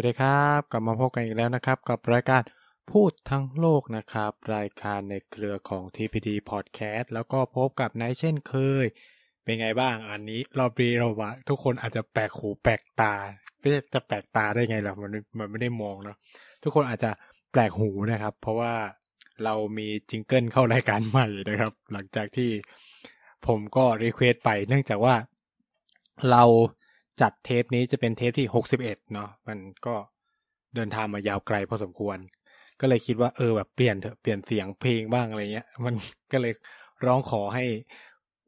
สวัสดีครับกลับมาพบกันอีกแล้วนะครับ กับรายการพูดทั้งโลกนะครับ รายการในเครือของ TPD Podcast แล้วก็พบกับนายเช่นเคย เป็นไงบ้างอันนี้รอบนี้เราว่าทุกคนอาจจะแปลกหูแปลกตาไม่จะแปลกตาได้ไงล่ะมันมันไม่ได้มองเนาะทุกคนอาจจะแปลกหูนะครับ เพราะว่าเรามี jingle เข้ารายการใหม่นะครับ หลังจากที่ผมก็ request ไปเนื่องจากว่าเรา จัดเทปนี้จะเป็นเทปที่หกสิบเอ็ดเนาะมันก็เดินทางมายาวไกลพอสมควร ก็เลยคิดว่าเออแบบเปลี่ยนเถอะเปลี่ยนเสียงเพลงบ้างอะไรเงี้ย มันก็เลยร้องขอให้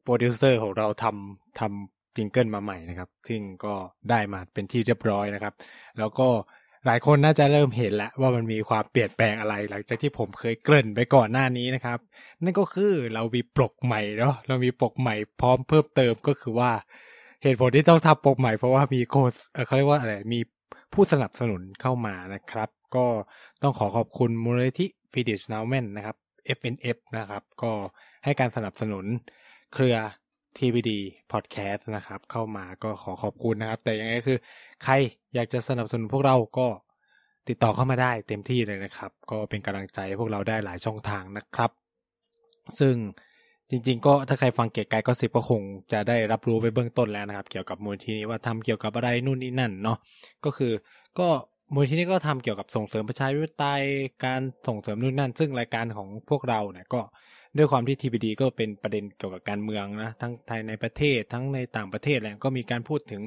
โปรดิวเซอร์ของเราทำทำ jingle มาใหม่นะครับ ซึ่งก็ได้มาเป็นที่เรียบร้อยนะครับ แล้วก็หลายคนน่าจะเริ่มเห็นแล้วว่ามันมีความเปลี่ยนแปลงอะไรหลังจากที่ผมเคยเกริ่นไปก่อนหน้านี้นะครับ นั่นก็คือเรามีปกใหม่เนาะเรามีปกใหม่พร้อมเพิ่มเติมก็คือว่า เหตุผลที่ต้องทำปกใหม่เพราะว่ามีโค้เขาเรียกว่าอะไร มีผู้สนับสนุนเข้ามานะครับ ก็ต้องขอขอบคุณมูลนิธิฟิดิชนาวแมนนะครับ FNF นะครับ ก็ให้การสนับสนุนเครือ TBD Podcast นะครับ เข้ามาก็ขอขอบคุณนะครับ แต่ยังไงคือ ใครอยากจะสนับสนุนพวกเราก็ติดต่อเข้ามาได้เต็มที่เลยนะครับ ก็เป็นกำลังใจพวกเราได้หลายช่องทางนะครับ ซึ่ง จริง ๆ ก็ถ้าใครฟังเกียร์กายก็สิบก็คงจะได้รับรู้ไปเบื้องต้นแล้วนะครับ เกี่ยวกับมูลที่นี้ว่าทำเกี่ยวกับอะไรนู่นนี่นั่นเนาะก็คือก็มูลที่นี้ก็ทำเกี่ยวกับส่งเสริมประชาธิปไตยการส่งเสริมนู่นนั่น ซึ่งรายการของพวกเราเนี่ยก็ด้วยความที่ทีพีดีก็เป็นประเด็นเกี่ยวกับการเมืองนะทั้งไทยในประเทศทั้งในต่างประเทศแหละก็มีการพูดถึง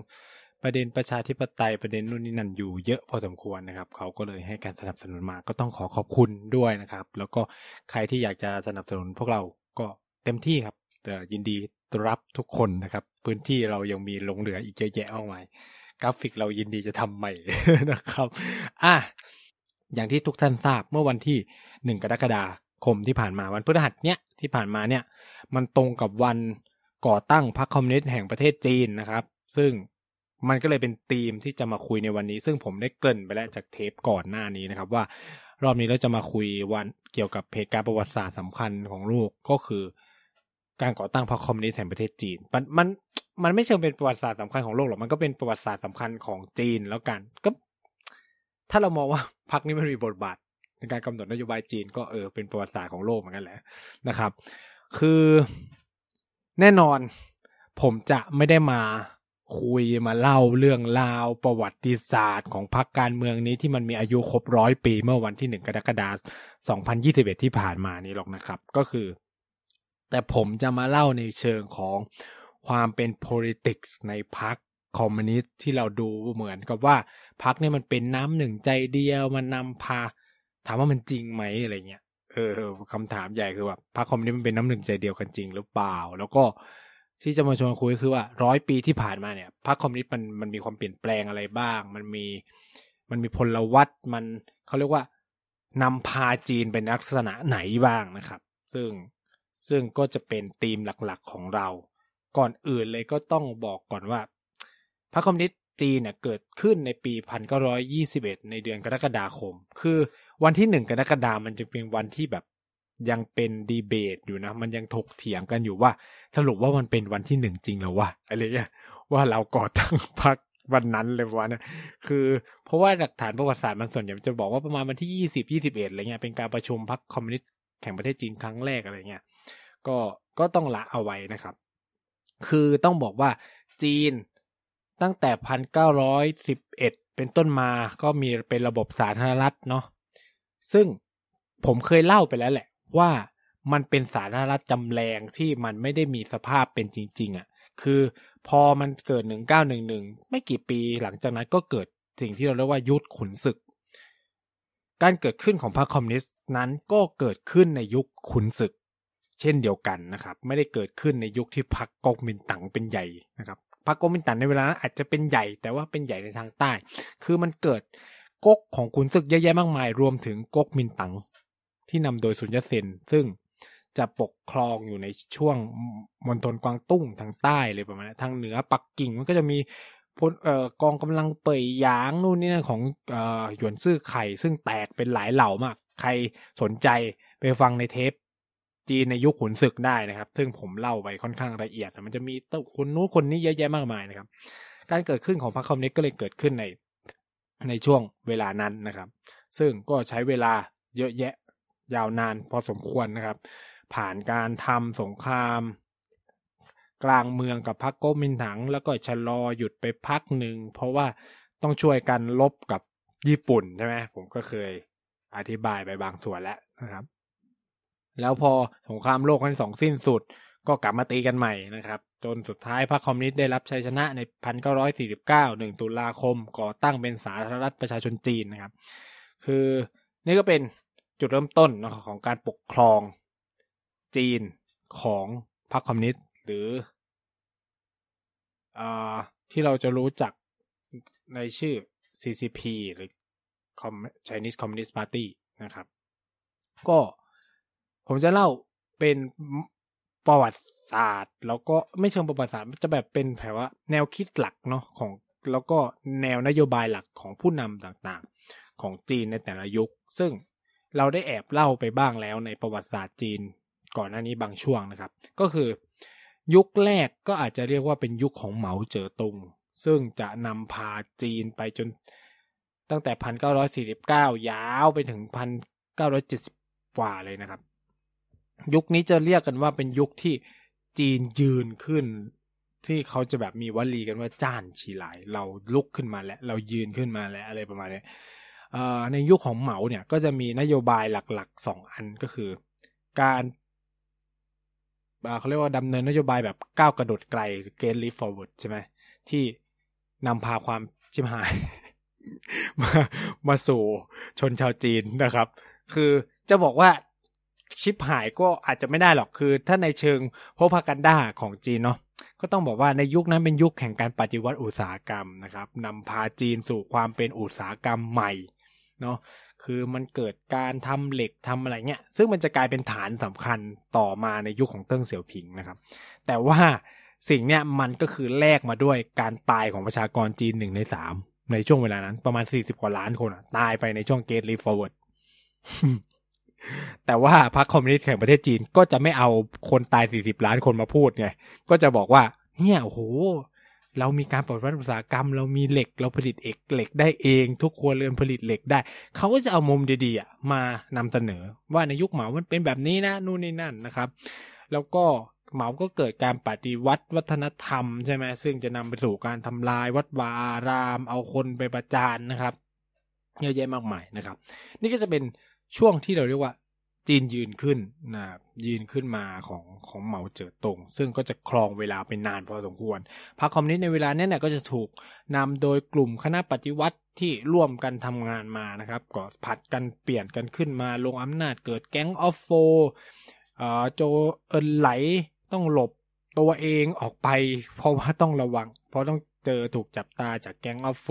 ประเด็นประชาธิปไตยประเด็นนู่นนี่นั่นอยู่เยอะพอสมควรนะครับ เขาก็เลยให้การสนับสนุนมาก็ต้องขอขอบคุณด้วยนะครับ แล้วก็ใครที่อยากจะสนับสนุนพวกเราก็ เต็มที่ครับแต่ยินดีต้อนรับทุกคนนะครับ พื้นที่เรายังมีหลงเหลืออีกเยอะแยะมากมายกราฟิกเรายินดีจะทำใหม่นะครับ อะอย่างที่ทุกท่านทราบเมื่อวันที่หนึ่งกรกฎาคมที่ผ่านมาวันพฤหัสเนี้ยที่ผ่านมาเนี่ย มันตรงกับวันก่อตั้งพรรคคอมมิวนิสต์แห่งประเทศจีนนะครับ ซึ่งมันก็เลยเป็นธีมที่จะมาคุยในวันนี้ ซึ่งผมได้เกริ่นไปแล้วจากเทปก่อนหน้านี้นะครับ ว่ารอบนี้เราจะมาคุยวันเกี่ยวกับเหตุการณ์ประวัติศาสตร์สำคัญของโลกก็คือ การก่อตั้งพรรคคอมมิวนิสต์แห่งประเทศจีน มันมันมันไม่เชิงเป็นประวัติศาสตร์สำคัญของโลกหรอกมันก็เป็นประวัติศาสตร์สำคัญของจีนแล้วกัน ก็ ถ้าเรามองว่าพรรคนี้มันมีบทบาทในการกำหนดนโยบายจีน ก็เออเป็นประวัติศาสตร์ของโลกเหมือนกันแหละนะครับ คือแน่นอนผมจะไม่ได้มาคุยมาเล่าเรื่องราวประวัติศาสตร์ของพรรคการเมืองนี้ที่มันมีอายุครบร้อยปีเมื่อวันที่หนึ่งกรกฎาคม2021 ที่ผ่านมานี้หรอกนะครับ ก็คือ แต่ผมจะมาเล่าในเชิงของความเป็น politics ในพรรคคอมมิวนิสต์ที่เราดูเหมือนกับว่าพรรคเนี่ยมันเป็นน้ำหนึ่งใจเดียวมันนำพา ถามว่ามันจริงไหมอะไรเงี้ยเออคำถามใหญ่คือว่าพรรคคอมมิวนิสต์มันเป็นน้ำหนึ่งใจเดียวกันจริงหรือเปล่า แล้วก็ที่จะมาชวนคุยคือว่าร้อยปีที่ผ่านมาเนี่ยพรรคคอมมิวนิสต์มันมันมีความเปลี่ยนแปลงอะไรบ้าง มันมีมันมีพลวัตมันเขาเรียกว่านำพาจีนเป็นลักษณะไหนบ้างนะครับ ซึ่ง ซึ่งก็จะเป็นธีมหลักๆของเรา ก่อนอื่นเลยก็ต้องบอกก่อนว่า พรรคคอมมิวนิสต์จีนเนี่ยเกิดขึ้นในปี 1921 ในเดือนกรกฎาคม คือวันที่หนึ่งกรกฎาคมมันจะเป็นวันที่แบบยังเป็นดีเบตอยู่นะ มันยังถกเถียงกันอยู่ว่า สรุปว่ามันเป็นวันที่หนึ่งจริงหรือวะอะไรเงี้ยว่าเราก่อตั้งพรรควันนั้นเลยวันนั้นคือ เพราะว่าหลักฐานประวัติศาสตร์มันส่วนใหญ่จะบอกว่าประมาณวันที่ยี่สิบยี่สิบเอ็ดอะไรเงี้ยเป็นการประชุมพรรคคอมมิวนิสต์แห่งประเทศจีนครั้งแรกอะไรเงี้ย ก็ก็ต้องละเอาไว้นะครับ คือต้องบอกว่าจีนตั้งแต่พันเก้าร้อยสิบเอ็ดเป็นต้นมาก็มีเป็นระบบสาธารณรัฐเนาะซึ่งผมเคยเล่าไปแล้วแหละว่ามันเป็นสาธารณรัฐจำแรงที่มันไม่ได้มีสภาพเป็นจริง ๆอะ่ะ คือพอมันเกิดหนึ่งเก้าหนึ่งหนึ่งไม่กี่ปีหลังจากนั้นก็เกิดสิ่งที่เราเรียกว่ายุทธขุนศึก การเกิดขึ้นของพรรคคอมมิวนิสต์นั้นก็เกิดขึ้นในยุคขุนศึก เช่นเดียวกันนะครับ ไม่ได้เกิดขึ้นในยุคที่พรรคก๊กมินตั๋งเป็นใหญ่นะครับพรรคก๊กมินตั๋งในเวลานั้นอาจจะเป็นใหญ่แต่ว่าเป็นใหญ่ในทางใต้ คือมันเกิดก๊กของขุนศึกเยอะแยะมากมาย รวมถึงก๊กมินตั๋งที่นำโดยสุนยเซนซึ่งจะปกครองอยู่ในช่วงมณฑลกวางตุ้งทางใต้เลยประมาณนั้นทางเหนือปักกิ่งมันก็จะมีพลเอ่อกองกำลังเป่ยยางนู่นนี่นั่นของเอ่อหยวนซื่อไข่ซึ่งแตกเป็นหลายเหล่ามาก ใครสนใจไปฟังในเทป จีนในยุคขุนศึกได้นะครับ ซึ่งผมเล่าไปค่อนข้างละเอียดมันจะมีต้คนนู้นคนนี้เยอะแยะมากมายนะครับ การเกิดขึ้นของพรรคคอมมิวนิสต์ก็เลยเกิดขึ้นในในช่วงเวลานั้นนะครับ ซึ่งก็ใช้เวลาเยอะแยะยาวนานพอสมควรนะครับ ผ่านการทำสงคราม กลางเมืองกับพรรคโกมินถัง แล้วก็ชะลอหยุดไปพักหนึ่งเพราะว่าต้องช่วยกันลบกับญี่ปุ่นใช่ไหมผมก็เคยอธิบายไปบางส่วนแล้วนะครับ แล้วพอสงครามโลกครั้งที่สองสิ้นสุด ก็กลับมาตีกันใหม่นะครับ จนสุดท้ายพรรคคอมมิวนิสต์ได้รับชัยชนะใน 1949 1 ตุลาคม ก่อตั้งเป็นสาธารณรัฐประชาชนจีนนะครับ คือนี่ก็เป็นจุดเริ่มต้นของการปกครองจีนของพรรคคอมมิวนิสต์หรืออที่เราจะรู้จักในชื่อ CCP หรือ Chinese Communist Party นะครับ ก็ ผมจะเล่าเป็นประวัติศาสตร์ แล้วก็ไม่เชิงประวัติศาสตร์จะแบบเป็นแผลว่า แนวคิดหลักเนาะของแล้วก็แนวนโยบายหลักของผู้นำต่างๆ ของจีนในแต่ละยุค ซึ่งเราได้แอบเล่าไปบ้างแล้วในประวัติศาสตร์จีนก่อนหน้านี้บางช่วงนะครับ ก็คือ ยุคแรกก็อาจจะเรียกว่าเป็นยุคของเหมาเจ๋อตุง ซึ่งจะนำพาจีนไปจนตั้งแต่พันเก้าร้อยสี่สิบเก้ายาวไปถึงพันเก้าร้อยเจ็ดสิบกว่าเลยนะครับ ยุคนี้จะเรียกกันว่าเป็นยุคที่จีนยืนขึ้น ที่เขาจะแบบมีวลีกันว่าจ้านฉีหลายเราลุกขึ้นมาแล้ว เรายืนขึ้นมาแล้วอะไรประมาณนี้ในยุคของเหมาเนี่ยก็จะมีนโยบายหลักๆสองอันก็คือ การเขาเรียกว่าดำเนินนโยบายแบบก้าวกระโดดไกล g a ลีฟ leap forward ใช่ไหมที่นำพาความชิมหายมามาสู่ชนชาวจีนนะครับ คือจะบอกว่า ชิปหายก็อาจจะไม่ได้หรอกคือ ถ้าในเชิงโพพากันดาของจีนเนาะก็ต้องบอกว่าในยุคนั้นเป็นยุคแห่งการปฏิวัติอุตสาหกรรมนะครับนำพาจีนสู่ความเป็นอุตสาหกรรมใหม่เนาะคือมันเกิดการทำเหล็กทำอะไรเงี้ย ซึ่งมันจะกลายเป็นฐานสำคัญต่อมาในยุคขของเติ้งเสี่ยวผิงนะครับ แต่ว่าสิ่งเนี้ยมันก็คือแลกมาด้วยการตายของประชากรจีนหนึ่งในสามในช่วงเวลานั้น ประมาณสี่สิบกว่าล้านคนตายไปในช่วง Great Leap Forward แต่ว่าพรรคคอมมิวนิสต์แห่งประเทศจีนก็จะไม่เอาคนตายสี่สิบล้านคนมาพูดไงก็จะบอกว่า เนี่ยโอ้โหเรามีการปฏิวัติอุตสาหกรรม เรามีเหล็กเราผลิตเอกเหล็กได้เอง ทุกครัวเรือนผลิตเหล็กได้ เขาก็จะเอามุมดีๆมานำเสนอ ว่าในยุคเหมามันเป็นแบบนี้นะนู่นนี่นั่นนะครับ แล้วก็เหมาก็เกิดการปฏิวัติวัฒนธรรมใช่ไหมซึ่งจะนำไปสู่การทำลายวัดวาอาราม เอาคนไปประจานนะครับเยอะแยะมากมายนะครับ นี่ก็จะเป็น ช่วงที่เราเรียกว่า จีนยืนขึ้นนะยืนขึ้นมาของของเหมาเจ๋อตง ซึ่งก็จะครองเวลาเป็นนานพอสมควรพรรคคอมมิวนิสต์ในเวลานี้เนี่ยก็จะถูกนำโดยกลุ่มคณะปฏิวัติที่ร่วมกันทำงานมานะครับก็ผัดกันเปลี่ยนกันขึ้นมาลงอำนาจเกิดแก๊งออฟโฟโจเอินไหลต้องหลบตัวเองออกไป เพราะว่าต้องระวัง เพราะต้องเจอถูกจับตาจากแก๊งอัฟโฟ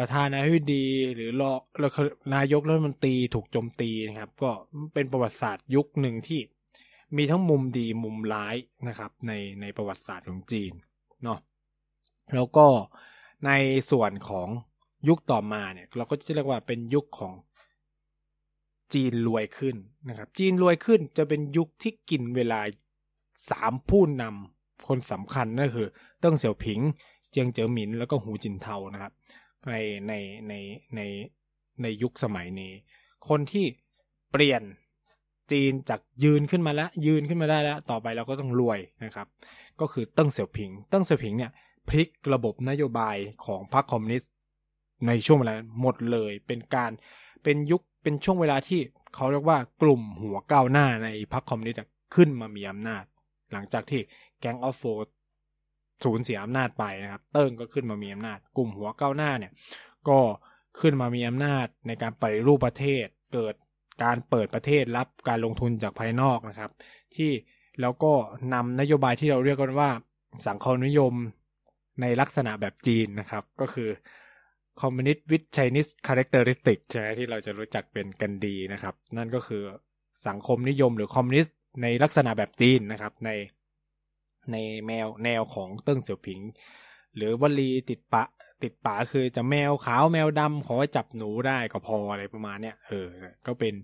ประธานาธิบดีหรือรอนายกรัฐมนตรีถูกโจมตีนะครับ ก็เป็นประวัติศาสตร์ยุคหนึ่งที่มีทั้งมุมดีมุมร้ายนะครับในในประวัติศาสตร์ของจีนเนาะแล้วก็ในส่วนของยุคต่อมาเนี่ยเราก็จะเรียกว่าเป็นยุคของจีนรวยขึ้นนะครับ จีนรวยขึ้นจะเป็นยุคที่กินเวลาสามผู้นำคนสำคัญนั่นคือ เติ้งเสี่ยวผิง เจียงเจ๋อหมินแล้วก็หูจินเทานะครับ ในในในในในยุคสมัยนี้ คนที่เปลี่ยนจีนจากยืนขึ้นมาแล้ว ยืนขึ้นมาได้แล้ว ต่อไปเราก็ต้องรวยนะครับ ก็คือเติ้งเสี่ยวผิง เติ้งเสี่ยวผิงเนี่ยพลิกระบบนโยบายของพรรคคอมมิวนิสต์ในช่วงเวลาหมดเลยเป็นการเป็นยุคเป็นช่วงเวลาที่เขาเรียกว่ากลุ่มหัวก้าวหน้าในพรรคคอมมิวนิสต์ขึ้นมามีอำนาจ หลังจากที่ Gang of Four สูญเสียอำนาจไปนะครับ เติ้งก็ขึ้นมามีอำนาจ กลุ่มหัวก้าวหน้าเนี่ยก็ขึ้นมามีอำนาจในการปฏิรูปประเทศ เกิดการเปิดประเทศรับการลงทุนจากภายนอกนะครับ ที่แล้วก็นำนโยบายที่เราเรียกกันว่า สังคมนิยมในลักษณะแบบจีนนะครับ ก็คือคอมมิวนิสต์วิ h Chinese characteristic ใช่ไหมที่เราจะรู้จักเป็นกันดีนะครับ นั่นก็คือสังคมนิยมหรือคอมมิวนิสต์ในลักษณะแบบจีนนะครับ ใน ในแมวแนวของเติ้งเสี่ยวผิง หรือวลีติดปากติดปากคือจะแมวขาวแมวดำขอจับหนูได้ก็พออะไรประมาณเนี้ยเออ ก็เป็น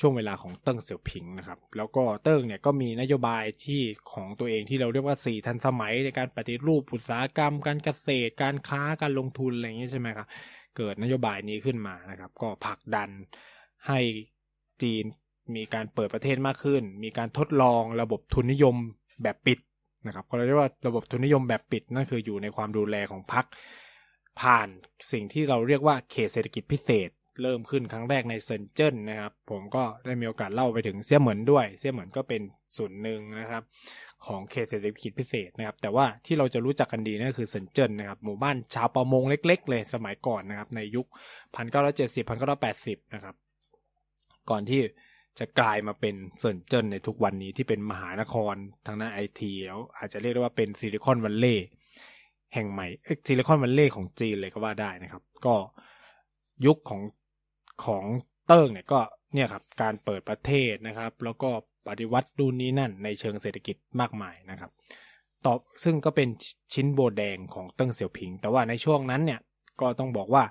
ช่วงเวลาของเติ้งเสี่ยวผิงนะครับ แล้วก็เติ้งเนี่ยก็มีนโยบายที่ของตัวเองที่เราเรียกว่าสี่ทันสมัยในการปฏิรูปอุตสาหกรรม การเกษตร การค้าการลงทุนอะไรอย่างนี้ใช่ไหมครับ เกิดนโยบายนี้ขึ้นมานะครับ ก็ผลักดันให้จีนมีการเปิดประเทศมากขึ้น มีการทดลองระบบทุนนิยมแบบปิด นะครับก็เรียกว่าระบบทุนนิยมแบบปิดนั่นคืออยู่ในความดูแลของพรรคผ่านสิ่งที่เราเรียกว่าเขตเศรษฐกิจพิเศษ เริ่มขึ้นครั้งแรกในเซินเจิ้นนะครับ ผมก็ได้มีโอกาสเล่าไปถึงเสี่ยเหมือนด้วย เสี่ยเหมือนก็เป็นส่วนหนึ่งนะครับ ของเขตเศรษฐกิจพิเศษนะครับ แต่ว่าที่เราจะรู้จักกันดีนั่นคือเซินเจิ้นนะครับหมู่บ้านชาวประมงเล็ก ๆ เลยสมัยก่อนนะครับ ในยุค 1970 1980 นะครับ ก่อนที่ จะกลายมาเป็นเซินเจิ้นในทุกวันนี้ที่เป็นมหานครทางด้านไอทีแล้วอาจจะเรียกได้ว่าเป็นซิลิคอนวัลเลย์แห่งใหม่ซิลิคอนวัลเลย์ของจีนเลยก็ว่าได้นะครับ ก็ยุคของของเติ้งเนี่ยก็เนี่ยครับการเปิดประเทศนะครับ แล้วก็ปฏิวัติดูนี้นั่นในเชิงเศรษฐกิจมากมายนะครับต่อซึ่งก็เป็นชิ้นโบแดงของเติ้งเสี่ยวผิง แต่ว่าในช่วงนั้นเนี่ยก็ต้องบอกว่า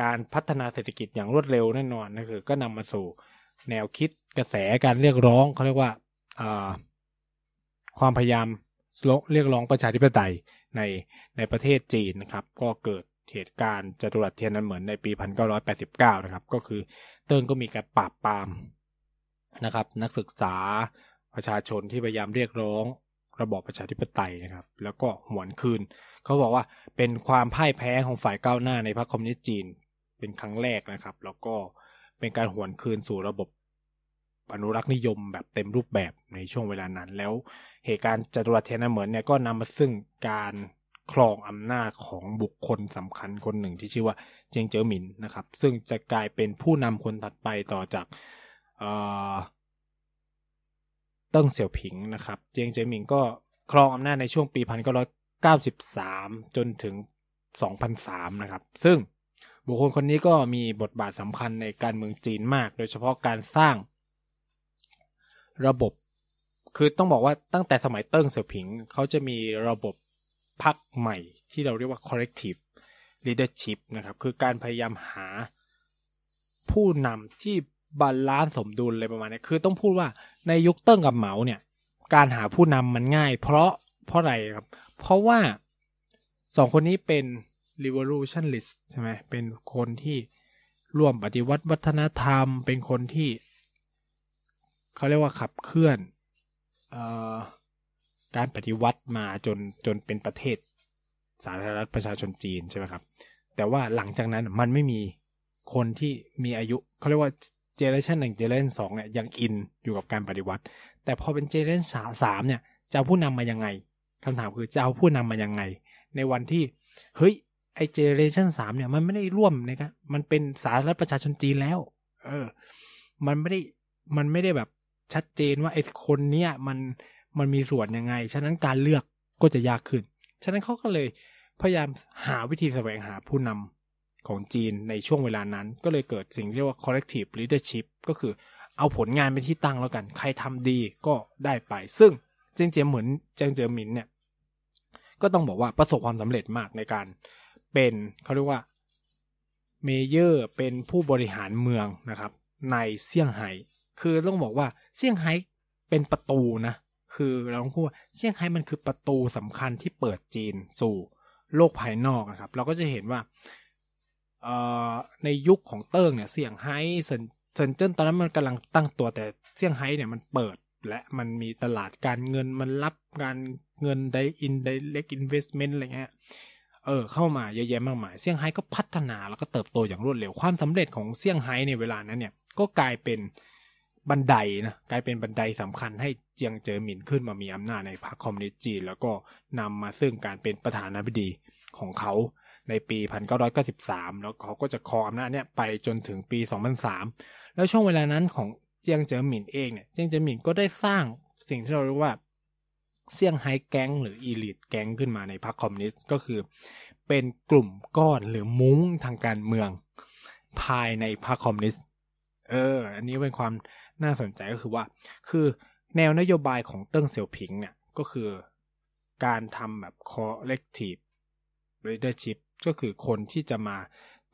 การพัฒนาเศรษฐกิจอย่างรวดเร็วแน่นอนนะคือก็นำมาสู่แนวคิด กระแสการเรียกร้องเขาเรียกว่าความพยายามเรียกร้องประชาธิปไตยในในประเทศจีนนะครับ ก็เกิดเหตุการณ์จตุรัสเทียนนั้นเหมือนในปี 1989 นะครับ ก็คือเติ้งก็มีการปราบปรามนะครับ นักศึกษาประชาชนที่พยายามเรียกร้องระบอบประชาธิปไตยนะครับ แล้วก็หวนคืน เขาบอกว่าเป็นความพ่ายแพ้ของฝ่ายก้าวหน้าในพรรคคอมมิวนิสต์จีนเป็นครั้งแรกนะครับ แล้วก็เป็นการหวนคืนสู่ระบบ อนุรักษ์นิยมแบบเต็มรูปแบบในช่วงเวลานั้น แล้วเหตุการณ์จตุรัสเทียนอันเหมินเนี่ยก็นำมาซึ่งการครองอำนาจของบุคคลสำคัญคนหนึ่งที่ชื่อว่าเจียงเจ๋อหมินนะครับ ซึ่งจะกลายเป็นผู้นำคนถัดไปต่อจากเติ้งเสี่ยวผิงนะครับ เจียงเจ๋อหมินก็ครองอำนาจในช่วงปีพันเก้าร้อยเก้าสิบสามจนถึงสองพันสามนะครับ ซึ่งบุคคลคนนี้ก็มีบทบาทสำคัญในการเมืองจีนมาก โดยเฉพาะการสร้าง ระบบ คือต้องบอกว่าตั้งแต่สมัยเติ้งเสี่ยวผิงเขาจะมีระบบพรรคใหม่ที่เราเรียกว่า collective leadership นะครับ คือการพยายามหาผู้นำที่ balance สมดุลอะไรประมาณนี้คือต้องพูดว่าในยุคเติ้งกับเหมาเนี่ย การหาผู้นำมันง่าย เพราะเพราะอะไรครับ เพราะว่าสองคนนี้เป็น revolutionist ใช่ไหมเป็นคนที่ร่วมปฏิวัติวัฒนธรรม เป็นคนที่ เขาเรียกว่าขับเคลื่อนอการปฏิวัติมาจนจนเป็นประเทศสาธารณรัฐประชาชนจีนใช่ไหมครับ แต่ว่าหลังจากนั้นมันไม่มีคนที่มีอายุเขาเรียกว่า generation หนึ่ง generation สองเนี่ยยังอินอยู่กับการปฏิวัติ แต่พอเป็น generation สามเนี่ยจะเอาผู้นำมายังไงคำถามคือจะเอาผู้นำมายังไง ในวันที่เฮ้ยไอ้ generation สามเนี่ยมันไม่ได้ร่วมนะครับมันเป็นสาธารณรัฐประชาชนจีนแล้ว เออ มันไม่ได้มันไม่ได้แบบ ชัดเจนว่าไอ้คนเนี้ยมันมันมีส่วนยังไง ฉะนั้นการเลือกก็จะยากขึ้น ฉะนั้นเขาก็เลยพยายามหาวิธีแสวงหาผู้นำของจีนในช่วงเวลานั้น ก็เลยเกิดสิ่งเรียกว่า collective leadership ก็คือเอาผลงานเป็นที่ตั้งแล้วกัน ใครทำดีก็ได้ไป ซึ่งเจียงเจ๋อหมินเจียงเจ๋อหมินเนี่ย ก็ต้องบอกว่าประสบความสำเร็จมากในการเป็นเขาเรียกว่า mayor เป็นผู้บริหารเมืองนะครับ ในเซี่ยงไฮ้ คือต้องบอกว่าเซี่ยงไฮ้เป็นประตูนะคือเราต้องพูดว่าเซี่ยงไฮ้มันคือประตูสำคัญที่เปิดจีนสู่โลกภายนอกนะครับ เราก็จะเห็นว่าในยุคของเติ้งเนี่ยเซี่ยงไฮ้เซินเซินเจิ้นตอนนั้นมันกำลังตั้งตัวแต่เซี่ยงไฮ้เนี่ยมันเปิดและมันมีตลาดการเงินมันรับการเงินได in direct investment อะไรเงี้ยเออเข้ามาเยอะแยะมากมายเซี่ยงไฮ้ก็พัฒนาแล้วก็เติบโตอย่างรวดเร็วความสำเร็จของเซี่ยงไฮ้ในเวลานั้นเนี่ยก็กลายเป็น บันไดนะกลายเป็นบันไดสำคัญให้เจียงเจ๋อหมินขึ้นมามีอำนาจในพรรคคอมมิวนิสต์จีน แล้วก็นำมาซึ่งการเป็นประธานาธิบดีของเขาในปี 1993 แล้วเขาก็จะครองอำนาจเนี่ยไปจนถึงปี 2003 แล้วช่วงเวลานั้นของเจียงเจอหมินเองเนี่ยเจียงเจอหมินก็ได้สร้างสิ่งที่เราเรียกว่าเซี่ยงไฮ้แก๊งหรืออีลิทแก๊งขึ้นมาในพรรคคอมมิวนิสต์ก็คือ เป็นกลุ่มก้อนหรือมุ้งทางการเมือง ภายในพรรคคอมมิวนิสต์เออ อันนี้เป็นความ น่าสนใจก็คือว่า คือแนวนโยบายของเติ้งเสี่ยวผิงเนี่ย ก็คือการทำแบบ collective leadership ก็คือคนที่จะมา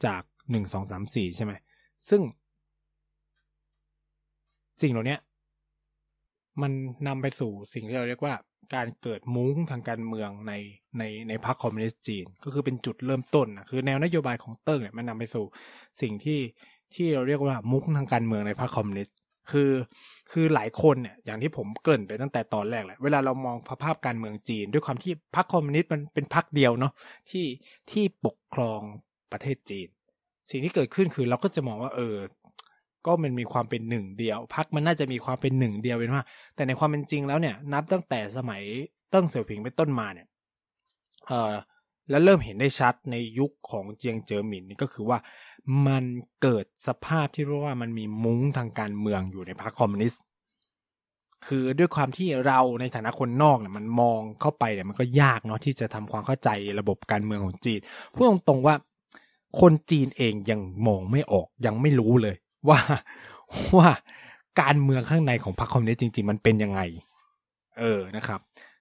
จากหนึ่งสองสามสี่ใช่ไหม ซึ่ง สิ่งเหล่านี้มันนำไปสู่สิ่งที่เราเรียกว่าการเกิดมุ้งทางการเมืองในในในพรรคคอมมิวนิสต์จีน ก็คือเป็นจุดเริ่มต้นนะคือแนวนโยบายของเติ้งเนี่ยมันนำไปสู่สิ่งที่ที่เราเรียกว่ามุ้งทางการเมืองในพรรคคอมมิวนิสต์ คือคือหลายคนเนี่ยอย่างที่ผมเกริ่นไปตั้งแต่ตอนแรกแหละเวลาเรามองภาพการเมืองจีน ด้วยความที่พรรคคอมมิวนิสต์มันเป็นพรรคเดียวเนาะที่ที่ปกครองประเทศจีน สิ่งที่เกิดขึ้นคือเราก็จะมองว่าเออ ก็มันมีความเป็นหนึ่งเดียวพรรคมันน่าจะมีความเป็นหนึ่งเดียวเป็นว่า แต่ในความเป็นจริงแล้วเนี่ย นับตั้งแต่สมัยเติ้งเสี่ยวผิงเป็นต้นมาเนี่ยเออ แล้วเริ่มเห็นได้ชัดในยุคของเจียงเจิ้อหมินนี่ก็คือว่ามันเกิดสภาพที่เรียกว่ามันมีมุ้งทางการเมืองอยู่ในพรรคคอมมิวนิสต์คือด้วยความที่เราในฐานะคนนอกเนี่ยมันมองเข้าไปเนี่ยมันก็ยากเนาะที่จะทำความเข้าใจระบบการเมืองของจีนพูดตรงๆว่า คนจีนเองยังมองไม่ออกยังไม่รู้เลย ว่าว่าการเมืองข้างในของพรรคคอมมิวนิสต์จริง ๆ มันเป็นยังไง เออนะครับ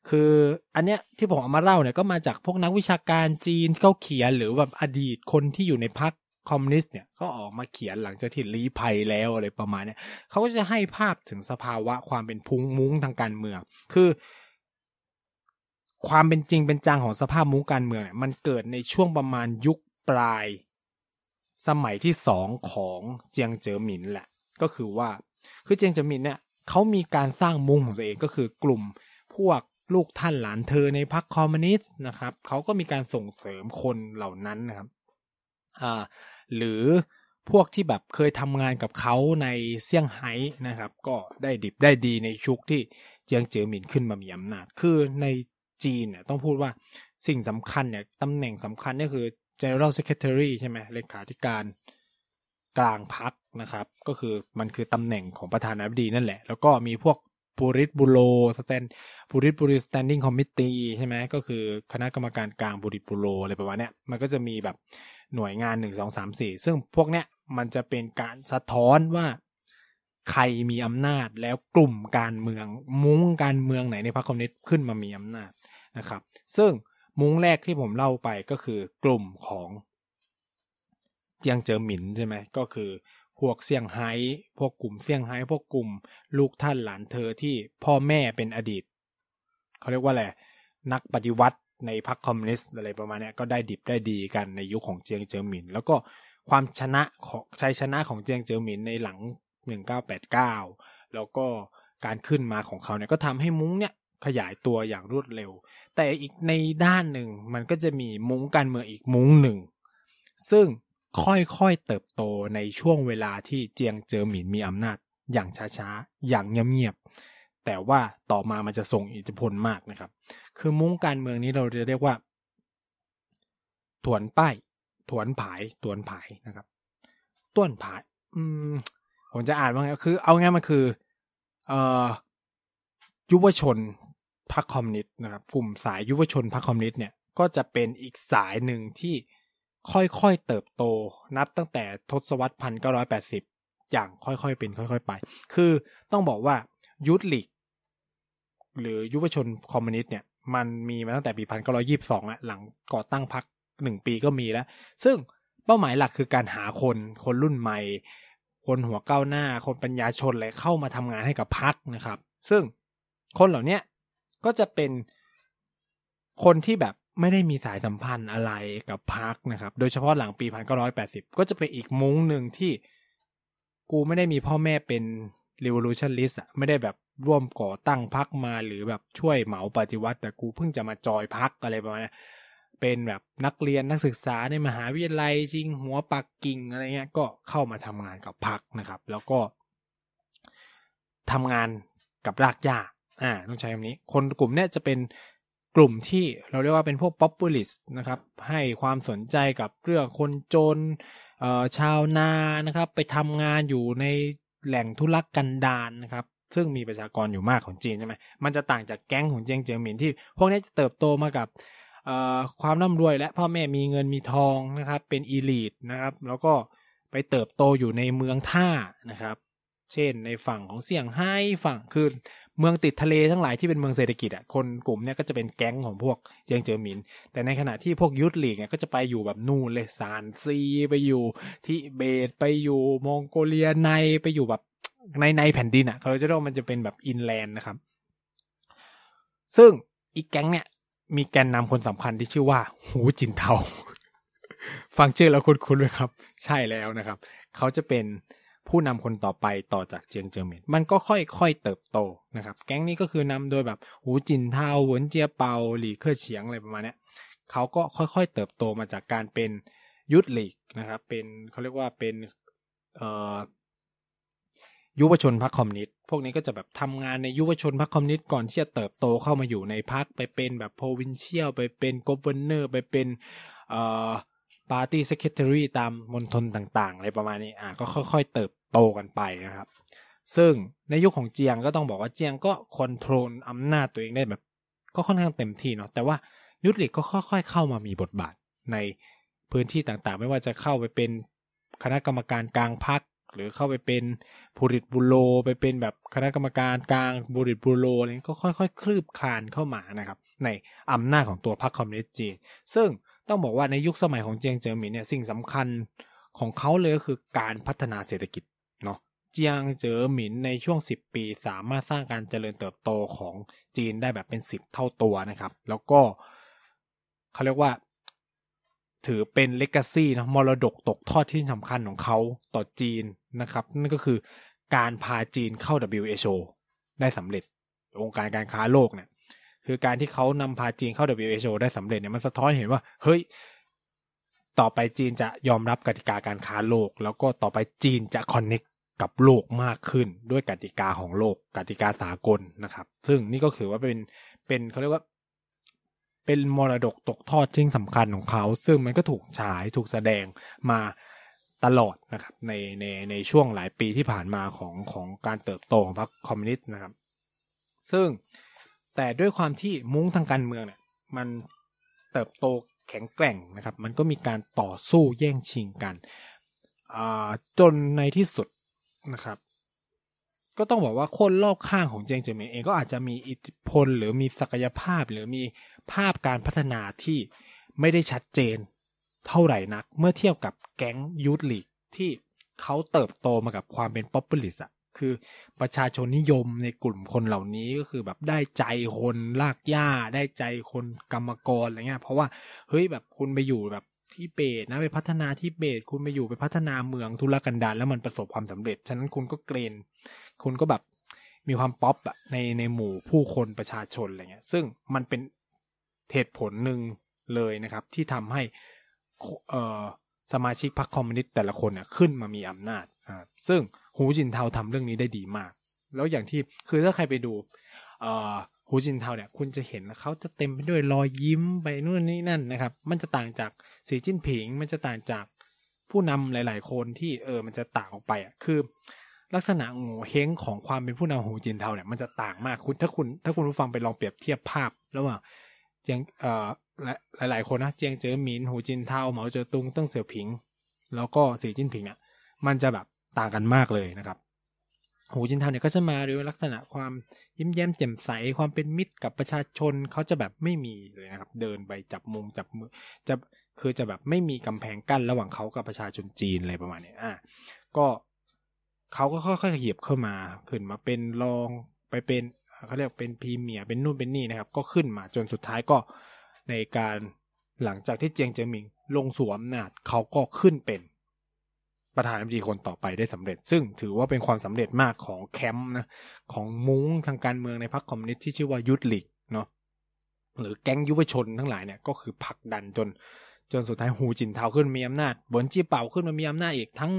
คืออันเนี้ยที่ผมเอามาเล่าเนี่ยก็มาจากพวกนักวิชาการจีนเขาเขียนหรือแบบอดีตคนที่อยู่ในพรรคคอมมิวนิสต์เนี่ยก็ออกมาเขียนหลังจากที่ลี้ภัยแล้วอะไรประมาณเนี้ยเขาก็จะให้ภาพถึงสภาวะความเป็นพุงมุ้งทางการเมือง คือ ความเป็นจริงเป็นจังของสภาพมุ้งการเมืองเนี่ยมันเกิดในช่วงประมาณยุคปลาย สมัยที่สองของเจียงเจ๋อหมินแหละ ก็คือว่า คือเจียงเจ๋อหมินเนี่ยเขามีการสร้างมุ้งของตัวเองก็คือกลุ่มพวก ลูกท่านหลานเธอในพรรคคอมมิวนิสต์นะครับเขาก็มีการส่งเสริมคนเหล่านั้นนะครับอ่าหรือพวกที่แบบเคยทำงานกับเขาในเซี่ยงไฮ้นะครับ ก็ได้ดิบได้ดีในยุคที่เจียงเจ๋อหมินขึ้นมามีอำนาจ คือในจีนเนี่ยต้องพูดว่าสิ่งสำคัญเนี่ยตำแหน่งสำคัญนี่คือ general secretary ใช่ไหมเลขาธิการกลางพรรคนะครับ ก็คือมันคือตำแหน่งของประธานาธิบดีนั่นแหละ แล้วก็มีพวก บูริส bureau stand บูริสบูริ standing committee ใช่ไหมก็คือคณะกรรมการกลางบูริสบูโรอะไรประมาณเนี้ยมันก็จะมีแบบหน่วยงานหนึ่งสองสามสี่ซึ่งพวกเนี้ยมันจะเป็นการสะท้อนว่าใครมีอำนาจแล้วกลุ่มการเมืองมุ้งการเมืองไหนในพรรคคอมมิวนิสต์ขึ้นมามีอำนาจนะครับ ซึ่งมุ้งแรกที่ผมเล่าไปก็คือกลุ่มของเจียงเจอหมินใช่ไหมก็คือ พวกเซี่ยงไฮ้พวกกลุ่มเซี่ยงไฮ้พวกกลุ่ม ลูกท่านหลานเธอที่พ่อแม่เป็นอดีตเขาเรียกว่าอะไรนักปฏิวัติในพรรคคอมมิวนิสต์อะไรประมาณนี้ก็ได้ดิบได้ดีกันในยุคของเจียงเจิ้อหมิน แล้วก็ความชนะของชัยชนะของเจียงเจิ้อหมินในหลัง 1989 แล้วก็การขึ้นมาของเขาเนี่ยก็ทำให้มุ้งเนี่ยขยายตัวอย่างรวดเร็ว แต่อีกในด้านหนึ่งมันก็จะมีมุ้งการเมืองอีกมุ้งหนึ่ง ซึ่ง ค่อยๆเติบโตในช่วงเวลาที่เจียงเจิ้อหมินมีอำนาจ อย่างช้าๆ อย่างเงียบๆ แต่ว่าต่อมามันจะส่งอิทธิพลมากนะครับ คือมุ้งการเมืองนี้เราจะเรียกว่า ถวนป้ายถวนผายถวนผายนะครับต้วนผาย อืม ผมจะอ่านว่าไงคือ เอาง่ายมันคือ เอ่อยุวชนพรรคคอมมิวนิสต์นะครับ กลุ่มสายยุวชนพรรคคอมมิวนิสต์เนี่ยก็จะเป็นอีกสายหนึ่งที่ ค่อยๆเติบโตนับตั้งแต่ทศวรรษพันเก้าร้อยแปดสิบอย่างค่อยๆเป็นค่อย ๆ ไป คือต้องบอกว่ายุทธลิกหรือยุวชนคอมมิวนิสต์เนี่ย มันมีมาตั้งแต่ปีพันเก้าร้อยี่สิบสองแล้วหลังก่อตั้งพรรคหนึ่งปีก็มีแล้ว ซึ่งเป้าหมายหลักคือการหาคนคนรุ่นใหม่ คนหัวก้าวหน้า คนปัญญาชนอะไรเข้ามาทำงานให้กับพรรคนะครับ ซึ่งคนเหล่านี้ก็จะเป็นคนที่แบบ ไม่ได้มีสายสัมพันธ์อะไรกับพรรคนะครับ โดยเฉพาะหลังปีพันเก้าร้อยแปดสิบก็จะเป็นอีกมุ้งหนึ่งที่กูไม่ได้มีพ่อแม่เป็น revolutionist อะไม่ได้แบบร่วมก่อตั้งพักมาหรือแบบช่วยเหมาปฏิวัติ แต่กูเพิ่งจะมาจอยพักอะไรประมาณนี้เป็นแบบนักเรียนนักศึกษาในมหาวิทยาลัยจริงหัวปักกิ่งอะไรเงี้ยก็เข้ามาทำงานกับพักนะครับ แล้วก็ทำงานกับรากหญ้าอ่าต้องใช้คำนี้ คนกลุ่มเนี้ยจะเป็น กลุ่มที่เราเรียกว่าเป็นพวก populist นะครับ ให้ความสนใจกับเรื่องคนจนชาวนานะครับ ไปทำงานอยู่ในแหล่งทุรกันดารนนะครับ ซึ่งมีประชากรอยู่มากของจีนใช่ไหมมันจะต่างจากแก๊งของเจียงเจียงหมินที่ พวกนี้จะเติบโตมากับความร่ำรวยและพ่อแม่มีเงินมีทองนะครับ เป็นอีลีทนะครับ แล้วก็ไปเติบโตอยู่ในเมืองท่านะครับ เช่นในฝั่งของเสี่ยงไฮ้ฝั่งคือ เมืองติดทะเลทั้งหลายที่เป็นเมืองเศรษฐกิจอะคนกลุ่มเนี้ยก็จะเป็นแก๊งของพวกเจียงเจ๋อหมิน แต่ในขณะที่พวกยุทธลีกเนี่ยก็จะไปอยู่แบบนู่นเลยซานซีไปอยู่ที่เบตไปอยู่มองโกเลียในไปอยู่แบบในในแผ่นดินอะเขาจะเรียกว่ามันจะเป็นแบบอินแลนด์นะครับ ซึ่งอีกแก๊งเนี่ยมีแกนนำคนสำคัญที่ชื่อว่า หูจินเทาฟังชื่อแล้วคุ้นๆเลยครับ ใช่แล้วนะครับ เขาจะเป็น ผู้นำคนต่อไปต่อจากเจียงเจ๋อหมินมันก็ค่อยๆเติบโตนะครับแก๊งนี้ก็คือนำโดยแบบหูจินเทาเวินเจียเป่าหลี่เค่อเฉียงอะไรประมาณนี้เขาก็ค่อยๆเติบโตมาจากการเป็น Youth League นะครับเป็นเขาเรียกว่าเป็นยุวชนพรรคคอมมิวนิสต์พวกนี้ก็จะแบบทำงานในยุวชนพรรคคอมมิวนิสต์ก่อนที่จะเติบโตเข้ามาอยู่ในพรรคไปเป็นแบบ provincial ไปเป็น governor ไปเป็นเอ่อ ปาร์ตี้เซคเ t อรี่ตามมณฑลต่างๆอะไรประมาณนี้อ่าก็ค่อย ๆ เติบโตกันไปนะครับ ซึ่งในยุคของเจียงก็ต้องบอกว่าเจียงก็คอนโทรลอำนาจตัวเองได้แบบ ก็ค่อนข้างเต็มที่เนาะแต่ว่ายุทธลิกก็ค่อย ๆ เข้ามามีบทบาทในพื้นที่ต่างๆ ไม่ว่าจะเข้าไปเป็นคณะกรรมการกลางพักหรือเข้าไปเป็นบูริตบุโรไปเป็นแบบคณะกรรมการกลางบูริตบุโรอะไรก็ค่อยๆ คลืบคลานเข้ามานะครับ ในอำนาจของตัวพรรคคอมมิวนิสต์จีน ซึ่ง ต้องบอกว่าในยุคสมัยของเจียงเจิ้อหมินเนี่ยสิ่งสำคัญของเขาเลยก็คือการพัฒนาเศรษฐกิจเนาะเจียงเจ๋อหมินในช่วง 10 ปี สามารถสร้างการเจริญเติบโตของจีนได้แบบเป็น 10 เท่าตัวนะครับ แล้วก็เขาเรียกว่า ถือเป็นเลกาซีนะมรดกตกทอดที่สำคัญของเขาต่อจีนนะครับ นั่นก็คือการพาจีนเข้า WHO ได้สำเร็จองค์การการค้าโลกเนี่ย คือการที่เขานำพาจีนเข้า WHO ได้สำเร็จเนี่ยมันสะท้อนเห็นว่า เฮ้ย ต่อไปจีนจะยอมรับกติกาการค้าโลก แล้วก็ต่อไปจีนจะคอนเน็กกับโลกมากขึ้นด้วยกติกาของโลก กติกาสากลนะครับ ซึ่งนี่ก็คือว่าเป็นเป็นเขาเรียกว่า เป็นมรดกตกทอดชิ้นสำคัญของเขา ซึ่งมันก็ถูกฉายถูกแสดงมาตลอดนะครับ ในในในช่วงหลายปีที่ผ่านมาของของการเติบโตของพรรคคอมมิวนิสต์นะครับ ซึ่ง แต่ด้วยความที่มุ้งทางการเมืองเนี่ย มันเติบโตแข็งแกร่งนะครับ มันก็มีการต่อสู้แย่งชิงกันจนในที่สุดนะครับ ก็ต้องบอกว่าคนรอบข้างของเจงเจมินเองก็อาจจะมีอิทธิพลหรือมีศักยภาพหรือมีภาพการพัฒนาที่ไม่ได้ชัดเจนเท่าไหร่นัก เมื่อเทียบกับแก๊ง Youth League ที่เขาเติบโตมากับความเป็น populist อะ คือประชาชนนิยมในกลุ่มคนเหล่านี้ก็คือแบบได้ใจคนรากหญ้า ได้ใจคนกรรมกรอะไรเงี้ย เพราะว่าเฮ้ยแบบคุณไปอยู่แบบทิเบตนะไปพัฒนาทิเบตคุณไปอยู่ไปพัฒนาเมืองทุรกันดารแล้วมันประสบความสำเร็จ ฉะนั้นคุณก็ gain คุณก็แบบมีความป๊อปอะในในหมู่ผู้คนประชาชนอะไรเงี้ย ซึ่งมันเป็นเหตุผลหนึ่งเลยนะครับ ที่ทำให้เอ่อสมาชิกพรรคคอมมิวนิสต์แต่ละคนเนี่ยขึ้นมามีอำนาจอ่าซึ่ง หูจินเทาทำเรื่องนี้ได้ดีมาก แล้วอย่างที่คือถ้าใครไปดูเอ่อหูจินเทาเนี่ย คุณจะเห็นเขาจะเต็มไปด้วยรอยยิ้มไปนู่นนี่นั่นนะครับ มันจะต่างจากสีจิ้นผิง มันจะต่างจากผู้นำหลาย ๆ คนที่เออมันจะต่างออกไปอะคือ ลักษณะโง่เฮงของความเป็นผู้นำหูจินเทาเนี่ยมันจะต่างมากคุณถ้าคุณถ้าคุณผู้ฟังไปลองเปรียบเทียบภาพระหว่างเจียงเอ่อหลายๆคนนะเจียงเจ๋อหมินหูจินเทาเหมาเจ๋อตุงเติ้งเสี่ยวผิง แล้วก็สีจิ้นผิงเนี่ยมันจะแบบ ต่างกันมากเลยนะครับหูจินเทาเนี่ยก็จะมาด้วยลักษณะความยิ้มแย้มแจ่มใสความเป็นมิตรกับประชาชนเขาจะแบบไม่มีเลยนะครับ เดินไปจับมุมจับมือจะคือจะแบบไม่มีกำแพงกั้นระหว่างเขากับประชาชนจีนอะไรประมาณนี้อะก็เขาก็ค่อยๆขยับเข้ามาขึ้นมาเป็นรองไปเป็นเขาเรียกเป็นพรีเมียร์เป็นนู่นเป็นนี่นะครับ ก็ขึ้นมาจนสุดท้ายก็ในการหลังจากที่เจียงเจิ้หมิงลงสวมนาจเขาก็ขึ้นเป็น ประธานาธิบดีคนต่อไปได้สำเร็จ ซึ่งถือว่าเป็นความสำเร็จมากของแคมป์นะของมุ้งทางการเมืองในพรรคคอมมิวนิสต์ที่ชื่อว่ายุทธลิกเนาะหรือแก๊งยุวชนทั้งหลายเนี่ยก็คือผลักดันจน จนสุดท้ายหูจินเทาขึ้นมีอำนาจบนจีเป่าขึ้นมามีอำนาจอีกทั้ง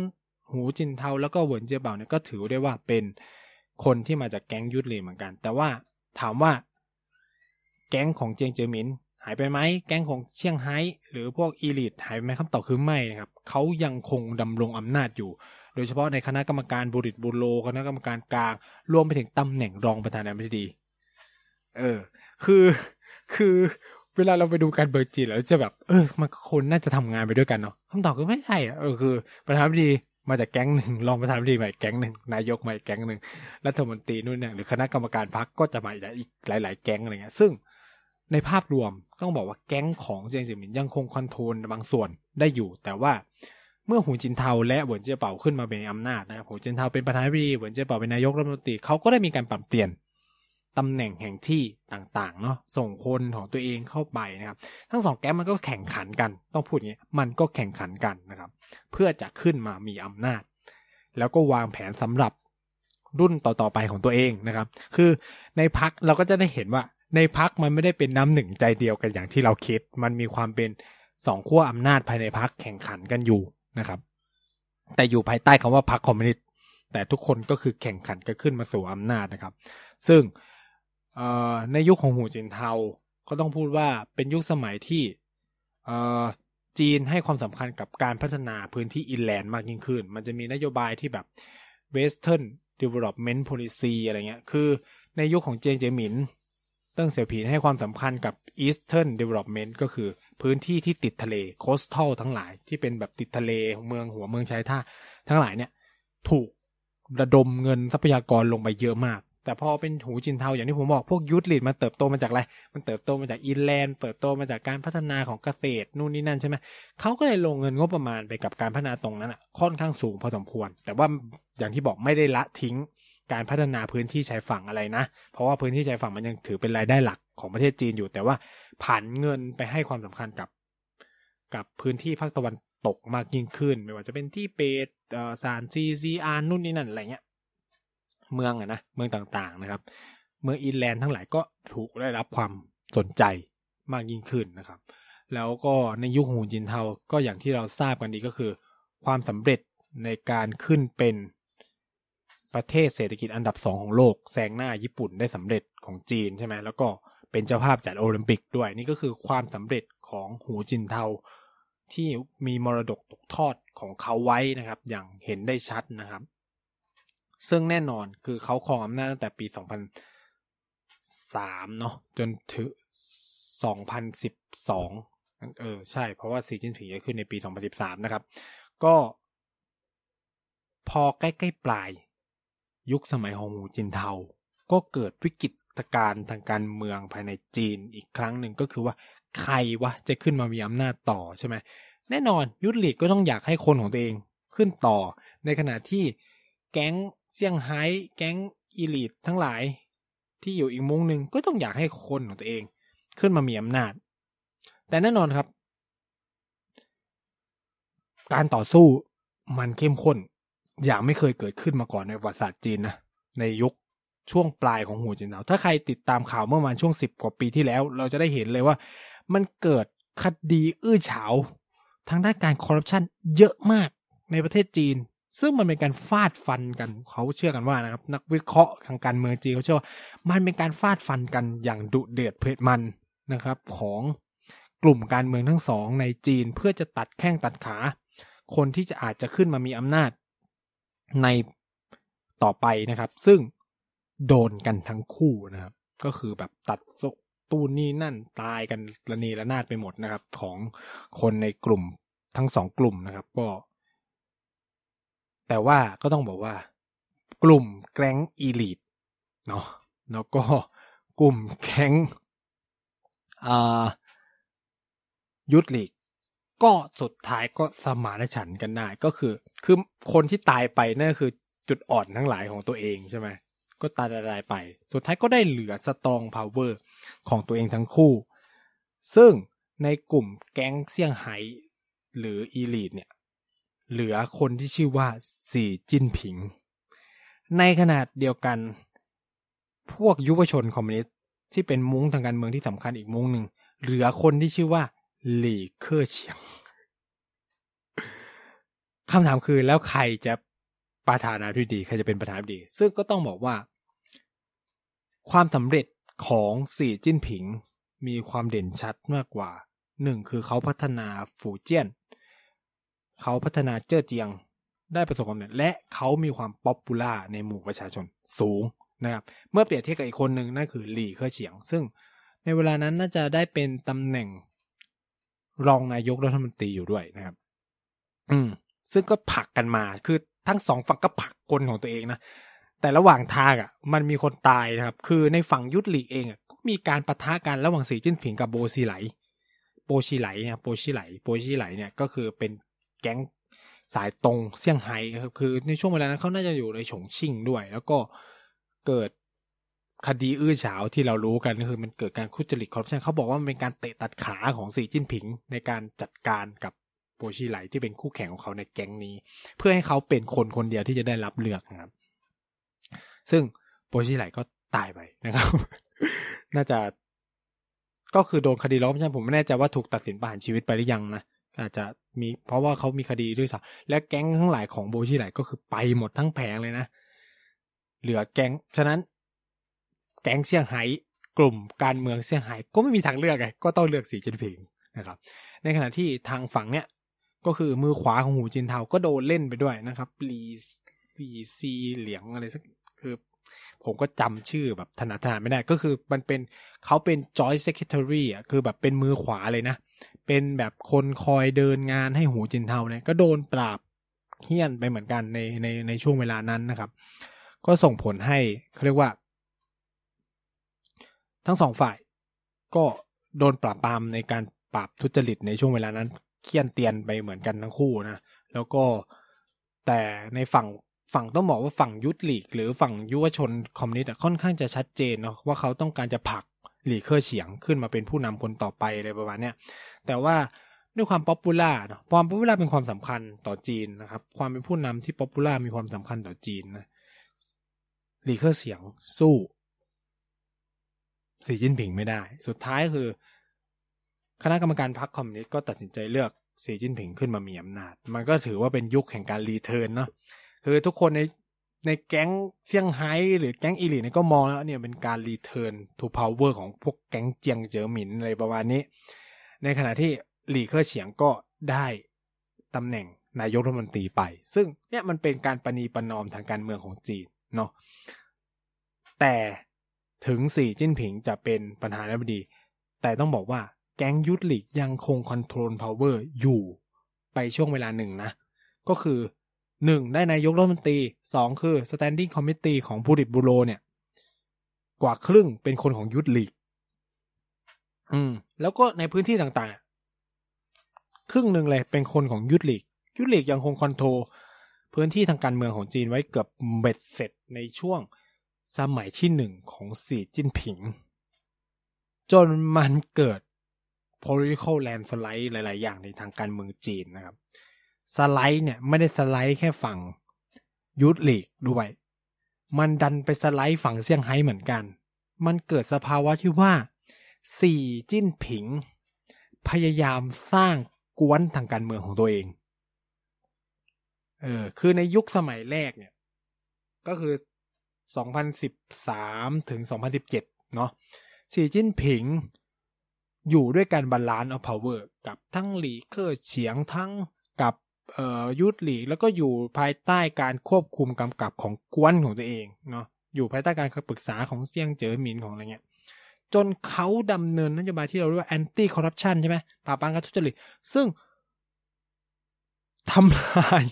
หูจินเทาแล้วก็หวนจียเบาเนี่ยก็ถือได้ว่าเป็นคนที่มาจากแก๊งยุทธลีเหมือนกัน แต่ว่าถามว่าแก๊งของเจียงเจอมิน หายไปไหมแก๊งของเชียงไฮ้หรือพวกอีลิทหายไปไหมคำตอบคือไม่นะครับเขายังคงดำรงอำนาจอยู่ โดยเฉพาะในคณะกรรมการบุริตบุโรคณะกรรมการกลาง รวมไปถึงตำแหน่งรองประธานาธิบดี เออ คือคือเวลาเราไปดูการเบิร์จีแล้วจะแบบ เออ มันคนน่าจะทำงานไปด้วยกันเนาะคำตอบคือไม่ใช่อะเออคือประธานาธิบดีมาจากแก๊งหนึ่งรองประธานาธิบดีใหม่แก๊งหนึ่งนายกใหม่แก๊งหนึ่งรัฐมนตรีนู่นเนี่ยหรือคณะกรรมการพรรคก็จะมาจากอีกหลาย ๆ แก๊งอะไรเงี้ยซึ่ง ในภาพรวมต้องบอกว่าแก๊งของเจียงเจ๋อหมินยังคง control บางส่วนได้อยู่ แต่ว่าเมื่อหูจินเทาและเวินเจียเป่าขึ้นมาเป็นอำนาจนะครับหูจินเทาเป็นประธานาธิบดีเวินเจียเป่าเป็นนายกรัฐมนตรีเขาก็ได้มีการปรับเปลี่ยนตำแหน่งแห่งที่ต่างๆเนาะส่งคนของตัวเองเข้าไปนะครับทั้งสองแก๊งมันก็แข่งขันกัน ต้องพูดอย่างนี้มันก็แข่งขันกันนะครับ เพื่อจะขึ้นมามีอำนาจ แล้วก็วางแผนสำหรับรุ่นต่อๆไปของตัวเองนะครับ คือในพักเราก็จะได้เห็นว่า ในพักมันไม่ได้เป็นน้ำหนึ่งใจเดียวกันอย่างที่เราคิด มันมีความเป็นสองขั้วอำนาจภายในพักแข่งขันกันอยู่นะครับ แต่อยู่ภายใต้คำว่าพักคอมมิวนิสต์แต่ทุกคนก็คือแข่งขันกันขึ้นมาสู่อำนาจนะครับ ซึ่งในยุคของหูจินเทา ก็ต้องพูดว่าเป็นยุคสมัยที่จีนให้ความสำคัญกับการพัฒนาพื้นที่อินแลนด์มากยิ่งขึ้น มันจะมีนโยบายที่แบบ Western Development Policy อะไรเงี้ย คือในยุคของเจนเจมิน เติ้งเสี่ยวผินให้ความสำคัญกับ Eastern Development ก็คือพื้นที่ที่ติดทะเล Coastal ทั้งหลายที่เป็นแบบติดทะเลเมืองหัวเมืองชายท่า ทั้งหลายเนี่ย ถูกระดมเงินทรัพยากรลงไปเยอะมาก แต่พอเป็นหูจินเทาอย่างที่ผมบอกพวกยุทธลีดมันเติบโตมาจากอะไร มันเติบโตมาจากอินแลนด์เติบโตมาจากการพัฒนาของเกษตรนู่นนี่นั่นใช่ไหมเขาก็เลยลงเงินงบประมาณไปกับการพัฒนาตรงนั้นอะค่อนข้างสูงพอสมควร แต่ว่าอย่างที่บอกไม่ได้ละทิ้ง การพัฒนาพื้นที่ชายฝั่งอะไรนะ เพราะว่าพื้นที่ชายฝั่งมันยังถือเป็นรายได้หลักของประเทศจีนอยู่ แต่ว่าผันเงินไปให้ความสำคัญกับ กับพื้นที่ภาคตะวันตกมากยิ่งขึ้น ไม่ว่าจะเป็นที่เปตซานซีซีอาร์นู่นนี่นั่นอะไรเงี้ย เมืองอะนะเมืองต่างๆนะครับ เมือง inland ทั้งหลายก็ถูกได้รับความสนใจมากยิ่งขึ้นนะครับ แล้วก็ในยุคหูจินเทาก็อย่างที่เราทราบกันดีก็คือ ความสำเร็จในการขึ้นเป็น ประเทศเศรษฐกิจอันดับสองของโลกแซงหน้าญี่ปุ่นได้สำเร็จของจีนใช่ไหมแล้วก็เป็นเจ้าภาพจัดโอลิมปิกด้วยนี่ก็คือความสำเร็จของหูจินเทาที่มีมรดกตกทอดของเขาไว้นะครับ อย่างเห็นได้ชัดนะครับ ซึ่งแน่นอนคือเขาครองอำนาจตั้งแต่ปี 2003 เนาะจนถึง 2012 เออ ใช่ เพราะว่าสีจิ้นผิงจะขึ้นในปี 2013 นะครับ ก็พอใกล้ ๆ ปลาย ยุคสมัยของหูจินเทา ก็เกิดวิกฤตการณ์ทางการเมืองภายในจีนอีกครั้งหนึ่งก็คือว่าใครวะจะขึ้นมามีอำนาจต่อใช่ไหมแน่นอนยุทธลีกก็ต้องอยากให้คนของตัวเองขึ้นต่อ ในขณะที่แก๊งเซี่ยงไฮ้แก๊งอีลิททั้งหลาย ที่อยู่อีกมุมหนึ่งก็ต้องอยากให้คนของตัวเอง ขึ้นมามีอำนาจ แต่แน่นอนครับ การต่อสู้มันเข้มข้น อย่างไม่เคยเกิดขึ้นมาก่อนในประวัติศาสตร์จีนนะในยุคช่วงปลายของหูจินเทาถ้าใครติดตามข่าวเมื่อมาช่วงสิบกว่าปีที่แล้ว เราจะได้เห็นเลยว่า มันเกิดคดีอื้อฉาวทางด้านการคอร์รัปชันเยอะมากในประเทศจีน ซึ่งมันเป็นการฟาดฟันกันเขาเชื่อกันว่านะครับ นักวิเคราะห์ทางการเมืองจีนเขาเชื่อว่ามันเป็นการฟาดฟันกันอย่างดุเดือดเผ็ดมันนะครับ ของกลุ่มการเมืองทั้งสองในจีนเพื่อจะตัดแข้งตัดขา คนที่จะอาจจะขึ้นมามีอำนาจ ในต่อไปนะครับ ซึ่งโดนกันทั้งคู่นะครับ ก็คือแบบตัดตูนนี่นั่นตายกันระนีระนาดไปหมดนะครับ ของคนในกลุ่มทั้งสองกลุ่มนะครับ ก็ แต่ว่าก็ต้องบอกว่า กลุ่มแก๊งอีลิทเนาะแล้วก็กลุ่มแก๊ง Youth League ก็สุดท้ายก็สมานฉันท์กันได้ก็คือ คือคนที่ตายไปนั่นคือจุดอ่อนทั้งหลายของตัวเองใช่ไหมก็ตายตายไป สุดท้ายก็ได้เหลือ strong power ของตัวเองทั้งคู่ ซึ่งในกลุ่มแก๊งเซี่ยงไฮ้หรือ elite เนี่ย เหลือคนที่ชื่อว่าสีจิ้นผิง ในขนาดเดียวกัน พวกยุวชนคอมมิวนิสต์ที่เป็นมุ้งทางการเมืองที่สำคัญอีกมุ้งหนึ่ง เหลือคนที่ชื่อว่า หลี่เคอร์เฉียงคำถามคือแล้วใครจะประธานาธิบดีใครจะเป็นประธานาธิบดี ซึ่งก็ต้องบอกว่า ความสำเร็จของสีจิ้นผิงมีความเด่นชัดมากกว่าหนึ่งคือเขาพัฒนาฝูเจี้ยน เขาพัฒนาเจ้อเจียงได้ประสบความสำเร็จและเขามีความป๊อปปูล่าในหมู่ประชาชนสูงนะครับ เมื่อเปรียบเทียบกับอีกคนหนึ่งนั่นคือหลี่เคอเฉียง ซึ่งในเวลานั้นน่าจะได้เป็นตำแหน่ง รองนายกรัฐมนตรีอยู่ด้วยนะครับ อืม ซึ่งก็ผลักกันมา คือทั้งสองฝั่งก็ผลักคนของตัวเองนะ แต่ระหว่างทางอะ มันมีคนตายนะครับ คือในฝั่งยุทธลีกเองอะก็มีการประทะกันระหว่างสีจิ้นผิงกับโบซีไหล โบชีไหลเนี่ย โบชีไหล โบชีไหลเนี่ยก็คือเป็นแก๊งสายตรงเซี่ยงไฮ้ครับ คือในช่วงเวลานั้นเขาน่าจะอยู่ในฉงชิ่งด้วย แล้วก็เกิด คดีอื้อฉาวที่เรารู้กันก็คือมันเกิดการคุจริตคอร์รัปชันเขาบอกว่ามันเป็นการเตะตัดขาของสีจิ้นผิง ในการจัดการกับโปชีไหลที่เป็นคู่แข่งของเขาในแก๊งนี้ เพื่อให้เขาเป็นคนคนเดียวที่จะได้รับเลือกนะครับ ซึ่งโปชีไหลก็ตายไปนะครับ น่าจะก็คือโดนคดีล้อมใช่ผมไม่แน่ใจว่าถูกตัดสินประหารชีวิตไปหรือยังนะอาจจะมีเพราะว่าเขามีคดีด้วยซ้ำและแก๊งทั้งหลายของโบชีไหลก็คือไปหมดทั้งแผงเลยนะ เหลือแก๊งฉะนั้น แก๊งเซี่ยงไฮ้กลุ่มการเมืองเซี่ยงไฮ้ก็ไม่มีทางเลือกไงก็ต้องเลือกสีจิ้นผิงนะครับ ในขณะที่ทางฝั่งเนี้ยก็คือมือขวาของหูจินเทาก็โดนเล่นไปด้วยนะครับลีลีซีเหลียงอะไรสักคือ ผมก็จำชื่อแบบถนัดถนัดไม่ได้ ก็คือมันเป็นเขาเป็น joint secretary อะคือแบบเป็นมือขวาเลยนะ เป็นแบบคนคอยเดินงานให้หูจินเทาเนี่ยก็โดนปราบเฮี้ยนไปเหมือนกันในในในช่วงเวลานั้นนะครับ ก็ส่งผลให้เขาเรียกว่า ทั้งสองฝ่ายก็โดนปราบปรามในการปราบทุจริตในช่วงเวลานั้นเหี้ยนเตียนไปเหมือนกันทั้งคู่นะแล้วก็แต่ในฝั่งฝั่งต้องบอกว่าฝั่ง Youth League หรือฝั่งยุวชนคอมมิวนิสต์ค่อนข้างจะชัดเจนเนาะว่าเขาต้องการจะผลักหลี่เค่อเฉียงขึ้นมาเป็นผู้นำคนต่อไปอะไรประมาณเนี้ยแต่ว่าด้วยความ popular เนาะความ popular เป็นความสำคัญต่อจีนนะครับ ความเป็นผู้นำที่ popular มีความสำคัญต่อจีนนะหลี่เค่อเฉียงสู้ สีจิ้นผิงไม่ได้ สุดท้ายคือ คณะกรรมการพรรคคอมมิวนิสต์ก็ตัดสินใจเลือกสีจิ้นผิงขึ้นมามีอำนาจ มันก็ถือว่าเป็นยุคแห่งการ return เนาะคือทุกคนในในแก๊งเซี่ยงไฮ้หรือแก๊ง elite เนี่ยก็มองแล้วเนี่ยเป็นการ return to power ของพวกแก๊งเจียงเจ๋อหมินอะไรประมาณนี้ ในขณะที่หลี่เค่อเฉียงก็ได้ตำแหน่งนายกรัฐมนตรีไป ซึ่งเนี่ยมันเป็นการประนีประนอมทางการเมืองของจีนเนาะแต่ ถึงสีจิ้นผิงจะเป็นประธานาธิบดี แต่ต้องบอกว่าแก๊ง Youth League ยังคง control power อยู่ไปช่วงเวลาหนึ่งนะ ก็คือหนึ่งได้นายกรัฐมนตรีสองคือ standing committee ของบูริตบูโรเนี่ย กว่าครึ่งเป็นคนของ Youth League อืม แล้วก็ในพื้นที่ต่างๆ ครึ่งหนึ่งเลยเป็นคนของ Youth League ยุทธหลีกยังคงคอนโทรลพื้นที่ทางการเมืองของจีนไว้เกือบเบ็ดเสร็จในช่วง สมัยที่หนึ่งของสีจิ้นผิง จนมันเกิด political landslide หลาย ๆ อย่างในทางการเมืองจีนนะครับ สไลด์เนี่ยไม่ได้สไลด์แค่ฝั่งยุทธลีกด้วย มันดันไปสไลด์ฝั่งเซี่ยงไฮ้เหมือนกัน มันเกิดสภาวะที่ว่าสี่จิ้นผิง พยายามสร้างก๊วนทางการเมืองของตัวเอง เออ คือในยุคสมัยแรกเนี่ย ก็คือ 2013 ถึง 2017 เนาะสีจิ้นผิง อยู่ด้วยกัน balance of power กับทั้งหลี่เค่อเฉียงทั้งกับ Youth League แล้วก็อยู่ภายใต้การควบคุมกำกับของก๊วนของตัวเองเนาะอยู่ภายใต้การปรึกษาของเจียงเจ๋อหมินของอะไรเงี้ยจนเขาดำเนินนโยบายที่เราเรียกว่า anti corruption ใช่ไหมปราบปรามการทุจริตซึ่งทำลาย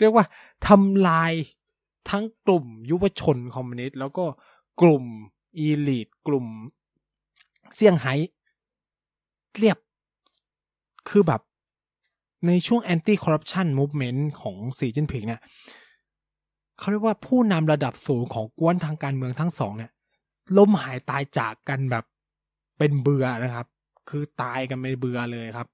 เรียกว่าทำลาย ทั้งกลุ่มยุวชนคอมมิวนิสต์แล้วก็กลุ่มอีลิทกลุ่มเซี่ยงไฮ้เรียบ คือแบบในช่วง anti corruption movement ของสีจิ้นผิงเนี่ยเขาเรียกว่าผู้นำระดับสูงของกวนทางการเมืองทั้งสองเนี่ยล้มหายตายจากกันแบบเป็นเบื่อนะครับ คือตายกันไม่เบื่อเลยครับ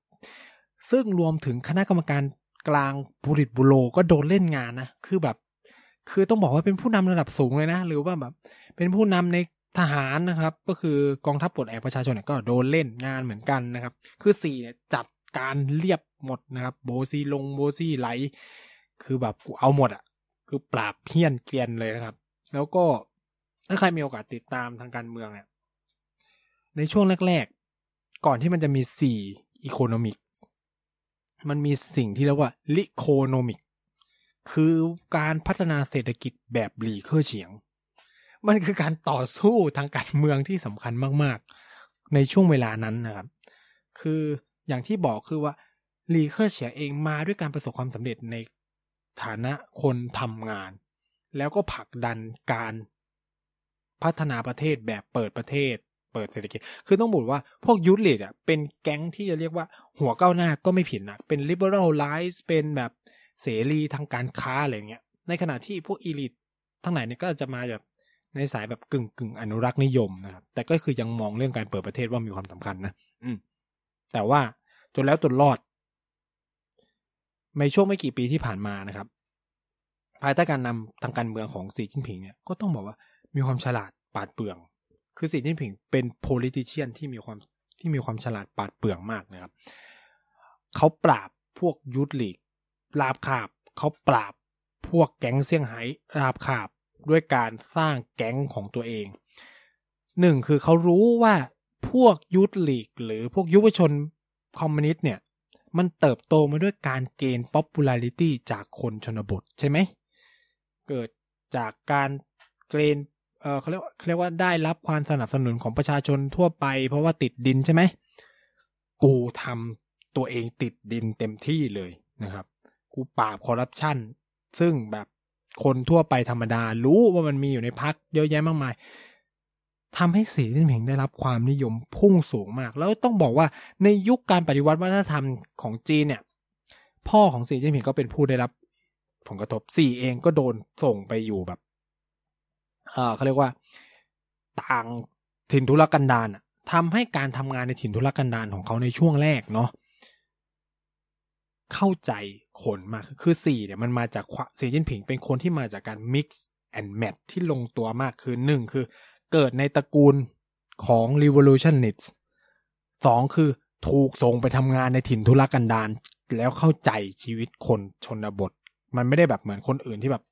ซึ่งรวมถึงคณะกรรมการกลางบุริตบุโรก็โดนเล่นงานนะ คือแบบ คือต้องบอกว่าเป็นผู้นำระดับสูงเลยนะ หรือว่าแบบ เป็นผู้นำในทหารนะครับ ก็คือกองทัพปลดแอกประชาชนเนี่ยก็โดนเล่นงานเหมือนกันนะครับ คือสี่เนี่ยจัดการเรียบหมดนะครับ โบซีลงโบซี่ไหล คือแบบเอาหมดอะ คือปราบเพี้ยนเกลียนเลยนะครับ แล้วก็ถ้าใครมีโอกาสติดตามทางการเมืองเนี่ย ในช่วงแรกๆ ก่อนที่มันจะมีสี่อีโคโนมิกมันมีสิ่งที่เรียกว่าลิโคโนมิก คือการพัฒนาเศรษฐกิจแบบหลีเคอเฉียง มันคือการต่อสู้ทางการเมืองที่สำคัญมากๆ ในช่วงเวลานั้นนะครับ คืออย่างที่บอกคือว่าหลีเคอเฉียงเองมาด้วยการประสบความสำเร็จในฐานะคนทำงาน แล้วก็ผลักดันการพัฒนาประเทศแบบเปิดประเทศ เปิดเศรษฐกิจ คือต้องบอกว่าพวกยุทธเลดอะเป็นแก๊งที่จะเรียกว่าหัวก้าวหน้าก็ไม่ผิดนะ เป็น liberal life เป็นแบบ เสรีทางการค้าอะไรเงี้ย ในขณะที่พวกอีลิททั้งไหนเนี่ยก็จะมาแบบในสายแบบกึ่งกึ่งอนุรักษ์นิยมนะครับ แต่ก็คือยังมองเรื่องการเปิดประเทศว่ามีความสำคัญนะ อืม แต่ว่าจนแล้วจนรอด ในช่วงไม่กี่ปีที่ผ่านมานะครับ ภายใต้การนำทางการเมืองของสีจิ้นผิงเนี่ย ก็ต้องบอกว่ามีความฉลาดปาดเปลือง คือสีจิ้นผิงเป็น politician ที่มีความที่มีความฉลาดปาดเปลืองมากนะครับ เขาปราบพวกยุทธลีก ลาบคาบเขาปราบพวกแก๊งเซี่ยงไฮ้ราบคาบด้วยการสร้างแก๊งของตัวเองหนึ่งคือเขารู้ว่าพวกยุทธลีก หรือพวกยุวชนคอมมิวนิสต์เนี่ย มันเติบโตมาด้วยการเกณฑ์ popularity จากคนชนบทใช่ไหม เกิดจากการเกณฑ์เออเขาเรียกว่าเขาเรียกว่าได้รับความสนับสนุนของประชาชนทั่วไป เพราะว่าติดดินใช่ไหม กูทำตัวเองติดดินเต็มที่เลยนะครับ กูปราบคอร์รัปชันซึ่งแบบคนทั่วไปธรรมดา รู้ว่ามันมีอยู่ในพักเยอะแยะมากมายทำให้สีจิ้นผิงได้รับความนิยมพุ่งสูงมาก แล้วต้องบอกว่าในยุคการปฏิวัติวัฒนธรรมของจีนเนี่ย พ่อของสีจิ้นผิงก็เป็นผู้ได้รับผลกระทบสีเองก็โดนส่งไปอยู่แบบเออเขาเรียกว่า ต่างถิ่นทุรกันดารทำให้การทำงานในถิ่นทุรกันดารของเขาในช่วงแรกเนาะ เข้าใจคนมากคือสี่เนี่ยมันมาจากสีจิ้นผิงเป็นคนที่มาจากการ mix and match ที่ลงตัวมากคือหนึ่งคือ เกิดในตระกูลของ revolutionists สองคือถูกส่งไปทำงานในถิ่นทุรกันดารแล้วเข้าใจชีวิตคนชนบท มันไม่ได้แบบเหมือนคนอื่นที่แบบ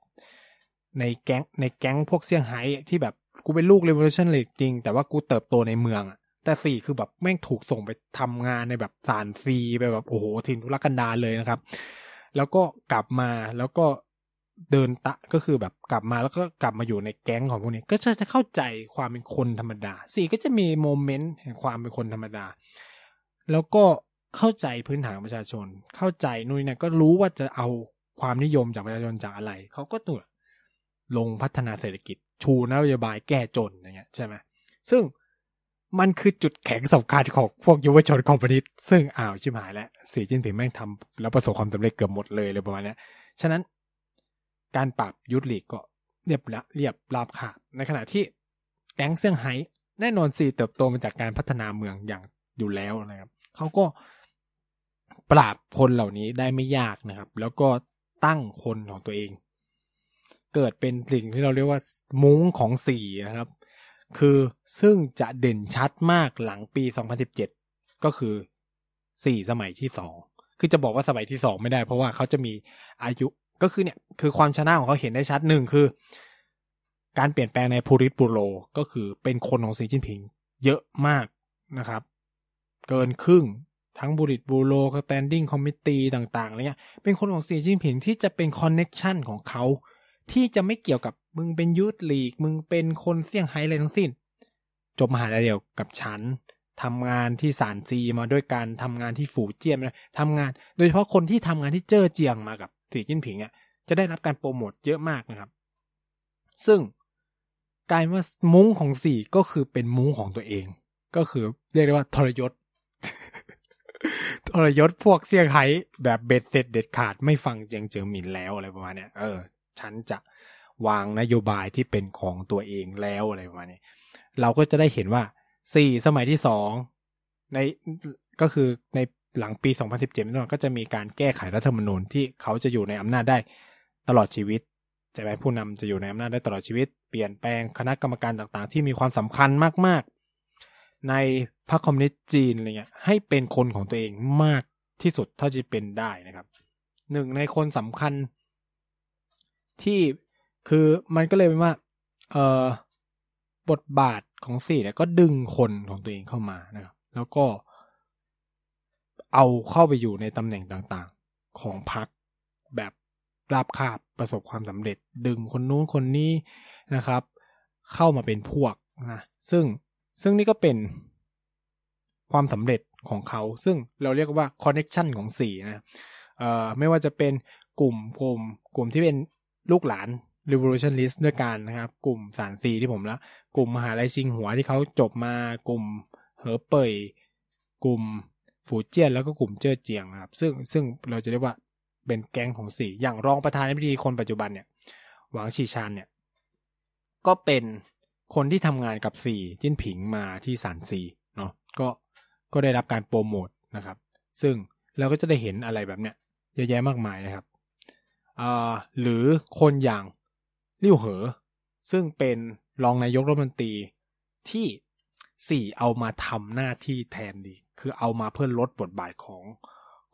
ในแก๊งในแก๊งพวกเซี่ยงไฮ้ที่แบบกูเป็นลูก revolutionary จริง แต่ว่ากูเติบโตในเมืองอะ แต่สี่คือแบบแม่งถูกส่งไปทำงานในแบบสารฟรีไปแบบโอ้โหถิ่นทุรกันดารเลยนะครับ แล้วก็กลับมาแล้วก็เดินตะก็คือแบบกลับมาแล้วก็กลับมาอยู่ในแก๊งของพวกนี้ ก็จะเข้าใจความเป็นคนธรรมดาสี่ก็จะมีโมเมนต์แห่งความเป็นคนธรรมดา แล้วก็เข้าใจพื้นฐานประชาชน เข้าใจนู่นนี่ก็รู้ว่าจะเอาความนิยมจากประชาชนจากอะไร เขาก็ตัวลงพัฒนาเศรษฐกิจ ชูนโยบายแก้จนอย่างเงี้ยใช่ไหมซึ่ง มันคือจุดแข็งสำคัญของพวกยุวชนคอมมิวนิสต์ซึ่งอ้าวชิบหายแล้วสีจิ้นผิงแม่งทำแล้วประสบความสำเร็จเกือบหมดเลยเลยประมาณนี้ฉะนั้นการปรับยุทธลีกก็เรียบละเรียบราบขาดในขณะที่แก๊งเซี่ยงไฮ้แน่นอนสีเติบโตมาจากการพัฒนาเมืองอย่างอยู่แล้วนะครับเขาก็ปราบคนเหล่านี้ได้ไม่ยากนะครับ แล้วก็ตั้งคนของตัวเอง เกิดเป็นสิ่งที่เราเรียกว่ามุ้งของสีนะครับ คือซึ่งจะเด่นชัดมากหลังปี 2017 ก็คือ 4 สมัยที่ 2 คือจะบอกว่าสมัยที่ 2 ไม่ได้ เพราะว่าเขาจะมีอายุก็คือเนี่ยคือความชนะของเขาเห็นได้ชัดหนึ่งคือ การเปลี่ยนแปลงในพูริตบูโรก็คือเป็นคนของสีจิ้นผิงเยอะมากนะครับ เกินครึ่งทั้งบูริตบูโรกับ standing committee ต่างๆอะไรเงี้ยเป็นคนของสีจิ้นผิงที่จะเป็น connection ของเขา ที่จะไม่เกี่ยวกับมึงเป็น Youth League มึงเป็นคนเซี่ยงไฮ้อะไรทั้งสิ้น จบมหาลัยเดียวกับฉันทำงานที่ส่านซีมาด้วยกันทำงานที่ฝูเจี้ยนทำงาน โดยเฉพาะคนที่ทำงานที่เจ้อเจียงมากับสีจิ้นผิงอะจะได้รับการโปรโมทเยอะมากนะครับ ซึ่งกลายว่ามุ้งของสีก็คือเป็นมุ้งของตัวเอง ก็คือเรียกได้ว่าทรยศทรยศพวกเซี่ยงไฮ้แบบเบ็ดเสร็จเด็ดขาดไม่ฟังเจียงเจิงหมินแล้วอะไรประมาณเนี้ยเออ ฉันจะวางนโยบายที่เป็นของตัวเองแล้วอะไรประมาณนี้ เราก็จะได้เห็นว่าสี่สมัยที่สองในก็คือในหลังปี 2017นั่นก็จะมีการแก้ไขรัฐธรรมนูญที่เขาจะอยู่ในอำนาจได้ตลอดชีวิตจะไหมผู้นำจะอยู่ในอำนาจได้ตลอดชีวิต เปลี่ยนแปลงคณะกรรมการต่างๆ ที่มีความสำคัญมากๆ ในพรรคคอมมิวนิสต์จีนอะไรเงี้ยให้เป็นคนของตัวเองมากที่สุดเท่าที่เป็นได้นะครับหนึ่งในคนสำคัญ ที่คือมันก็เลยเป็นว่า เออบทบาทของสี่เนี่ยก็ดึงคนของตัวเองเข้ามานะครับ แล้วก็ เอาเข้าไปอยู่ในตำแหน่งต่างๆ ของพรรคแบบราบคาบประสบความสำเร็จ ดึงคนนู้นคนนี้นะครับ เข้ามาเป็นพวกนะซึ่งซึ่งนี่ก็เป็นความสำเร็จของเขา ซึ่งเราเรียกว่าคอนเน็ชันของสี่นะเอ่อไม่ว่าจะเป็นกลุ่มกลุ่มกลุ่มที่เป็น ลูกหลาน revolutionist ด้วยกันนะครับ กลุ่มสารซีที่ผมละกลุ่มมหาลัยซิงหัวที่เขาจบมากลุ่มเหอเป่ยกลุ่มฝูเจี้ยนแล้วก็กลุ่มเจ้อเจียงนะครับ ซึ่งซึ่งเราจะเรียกว่าเป็นแก๊งของสี่อย่างรองประธานาธิบดีคนปัจจุบันเนี่ยหวังชีชานเนี่ยก็เป็นคนที่ทำงานกับสี่จิ้นผิงมาที่สารซีเนาะก็ก็ได้รับการโปรโมทนะครับ ซึ่งเราก็จะได้เห็นอะไรแบบเนี้ยเยอะแยะมากมายนะครับ หรือคนอย่างลิ่วเหอ ซึ่งเป็นรองนายกรัฐมนตรีที่สี่เอามาทำหน้าที่แทนดี คือเอามาเพื่อลดบทบาทของ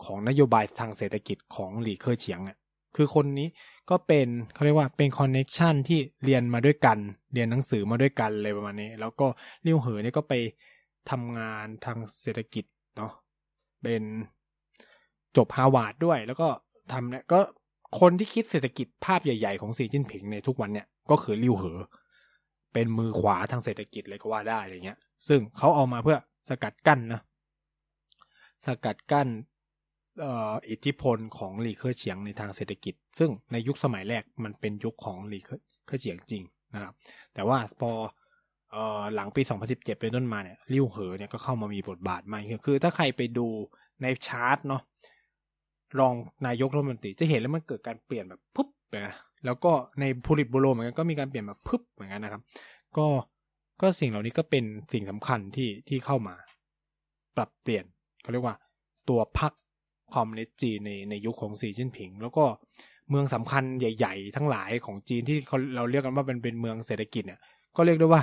ของนโยบายทางเศรษฐกิจของหลี่เค่อเฉียงอะคือคนนี้ก็เป็นเขาเรียกว่าเป็น connection ที่เรียนมาด้วยกัน เรียนหนังสือมาด้วยกันเลยประมาณนี้ แล้วก็หลิวเหอเนี่ยก็ไปทำงานทางเศรษฐกิจเนาะเป็นจบฮาร์วาร์ดด้วย แล้วก็ทำเนี่ยก็ คนที่คิดเศรษฐกิจภาพใหญ่ๆ ของสีจิ้นผิงในทุกวันเนี่ยก็คือหลิวเหอ เป็นมือขวาทางเศรษฐกิจเลยก็ว่าได้อะไรเงี้ย ซึ่งเขาเอามาเพื่อสกัดกั้นนะ สกัดกั้นอิทธิพลของหลี่เค่อเฉียงในทางเศรษฐกิจ ซึ่งในยุคสมัยแรกมันเป็นยุคของหลี่เค่อเฉียงจริงนะครับแต่ว่าพอหลังปี 2017 เป็นต้นมาเนี่ยหลิวเหอเนี่ยก็เข้ามามีบทบาทมากคือถ้าใครไปดูในชาร์ตเนาะ รองนายกรัฐมนตรีจะเห็นแล้วมันเกิดการเปลี่ยนแบบปุ๊บนะแล้วก็ในพูริตบูโรเหมือนกันก็มีการเปลี่ยนแบบพรึ่บเหมือนกันนะครับ ก็ก็สิ่งเหล่านี้ก็เป็นสิ่งสำคัญที่ที่เข้ามา ปรับเปลี่ยนเขาเรียกว่า ตัวพรรคคอมมิวนิสต์จีนในในยุคของสีจิ้นผิง แล้วก็เมืองสำคัญใหญ่ ๆ ทั้งหลายของจีนที่เขาเราเรียกกันว่าเป็นเป็นเมืองเศรษฐกิจเนี่ยก็เรียกได้ว่า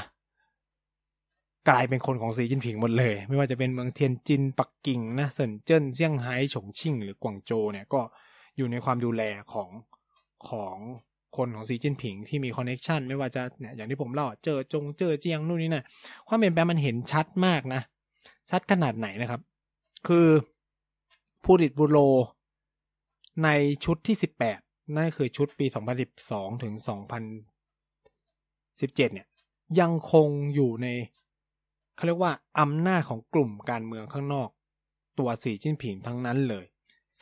กลายเป็นคนของสีจิ้นผิงหมดเลย ไม่ว่าจะเป็นเมืองเทียนจินปักกิ่งนะเซินเจิ้นเซี่ยงไฮ้ฉงชิ่ง หรือกวางโจวเนี่ยก็อยู่ในความดูแลของของคนของสีจิ้นผิงที่มีคอนเน็ชันไม่ว่าจะเนี่ยอย่างที่ผมเล่าเจอจงเจอเจียงนู่นนี่นะ่ะความเปลี่ยนแปลงมันเห็นชัดมากนะ ชัดขนาดไหนนะครับ คือผู้ดิตบูโร ในชุดที่สิบแปดนั่นคือชุดปีสองพันสิบสองถึงสองพันสิบเจ็ดเนี่ย ยังคงอยู่ใน เขาเรียกว่าอำนาจของกลุ่มการเมืองข้างนอก ตัวสีจิ้นผิงทั้งนั้นเลย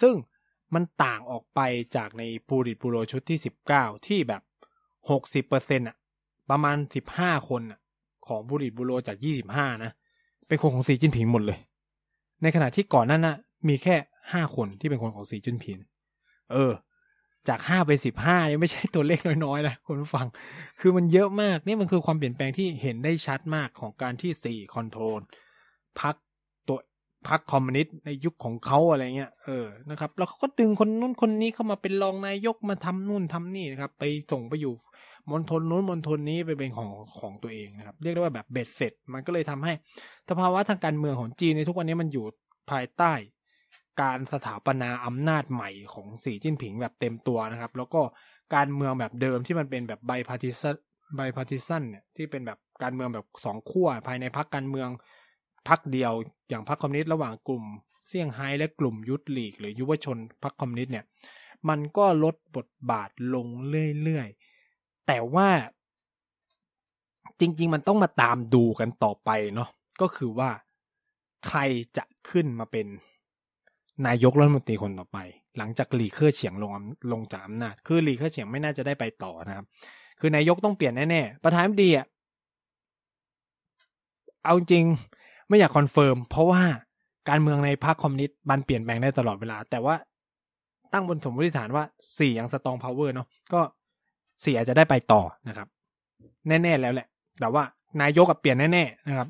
ซึ่งมันต่างออกไปจากในปูริตปูโรชุดที่สิบเก้าที่แบบหกสิบเปอร์เซ็นต์อะประมาณสิบห้าคนอะของปูริตปูโรจากยี่สิบห้านะ เป็นคนของสีจิ้นผิงหมดเลย ในขณะที่ก่อนนั้นนะมีแค่ห้าคนที่เป็นคนของสีจิ้นผิง เออ จากห้าไปสิบห้านี่ไม่ใช่ตัวเลขน้อยๆนะคนฟัง คือมันเยอะมากนี่มันคือความเปลี่ยนแปลงที่เห็นได้ชัดมากของการที่สี่คอนโทรลพรรคตัวพรรคอมมิวนิสต์ในยุคของเขาอะไรเงี้ยเออนะครับ แล้วเขาก็ดึงคนนู้นคนนี้เข้ามาเป็นรองนายกมาทำนู่นทำนี่นะครับ ไปส่งไปอยู่มณฑลนู้นมณฑลนี้ไปเป็นของของตัวเองนะครับ เรียกได้ว่าแบบเบ็ดเสร็จ มันก็เลยทำให้สภาวะทางการเมืองของจีนในทุกวันนี้มันอยู่ภายใต้ การสถาปนาอำนาจใหม่ของสีจิ้นผิงแบบเต็มตัวนะครับ แล้วก็การเมืองแบบเดิมที่มันเป็นแบบ bipartisan bipartisan เนี่ยที่เป็นแบบการเมืองแบบสองขั้วภายในพรรคการเมืองพรรคเดียว อย่างพรรคคอมมิวนิสต์ระหว่างกลุ่มเซี่ยงไฮ้และกลุ่ม Youth League หรือยุวชนพรรคคอมมิวนิสต์เนี่ย มันก็ลดบทบาทลงเรื่อยๆ แต่ว่า จริง ๆ มันต้องมาตามดูกันต่อไปเนาะก็คือว่า ใครจะขึ้นมาเป็น นายกรัฐมนตรีคนต่อไป หลังจากหลี่เค่อเฉียงลงลงจากอำนาจคือหลี่เค่อเฉียงไม่น่าจะได้ไปต่อนะครับ คือนายกต้องเปลี่ยนแน่ๆประธานาธิบดีอะเอาจริงไม่อยาก confirm เพราะว่าการเมืองในพรรคคอมมิวนิสต์มันเปลี่ยนแปลงได้ตลอดเวลา แต่ว่าตั้งบนสมมติฐานว่าสียัง strong power เนาะก็สีอาจจะได้ไปต่อนะครับ แน่ ๆ แล้วแหละ แต่ว่านายกเปลี่ยนแน่ ๆ นะครับ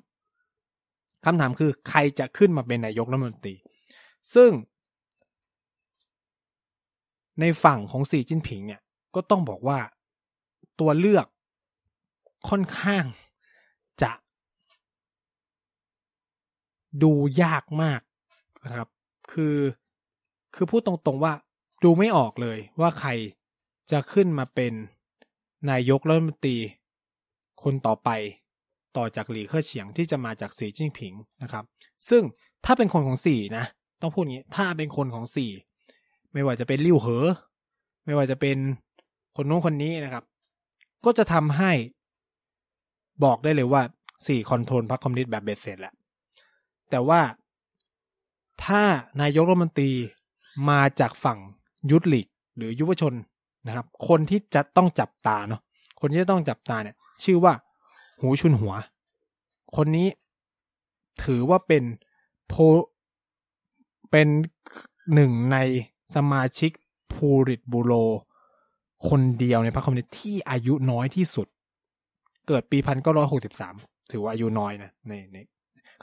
คำถามคือใครจะขึ้นมาเป็นนายกรัฐมนตรี ซึ่ง ในฝั่งของสีจิ้นผิงเนี่ย ก็ต้องบอกว่าตัวเลือกค่อนข้างจะ ดูยากมากนะครับ คือคือพูดตรงๆว่าดูไม่ออกเลยว่าใครจะขึ้นมาเป็นนายกรัฐมนตรีคนต่อไปต่อจากหลีเค่อเฉียงที่จะมาจากสีจิ้งผิงนะครับ ซึ่งถ้าเป็นคนของสีนะ ต้องพูดงี้ ถ้าเป็นคนของสีไม่ว่าจะเป็นหลิวเฮ่อ ไม่ว่าจะเป็นคนนู้นคนนี้นะครับ ก็จะทำให้บอกได้เลยว่าสี control พรรคคอมมิวนิสต์แบบเบ็ดเสร็จแหละแต่ว่าถ้านายกรัฐมนตรีมาจากฝั่ง Youth League หรือยุวชนนะครับ คนที่จะต้องจับตาเนาะคนที่จะต้องจับตาเนี่ย ชื่อว่า หูชุนหัว คนนี้ถือว่าเป็นโพ เป็นหนึ่งในสมาชิกพูริตบูโร คนเดียวในพรรคคอมมิวนิสต์ที่อายุน้อยที่สุด เกิดปีพันเก้าร้อยหกสิบสามถือว่าอายุน้อยนะในใน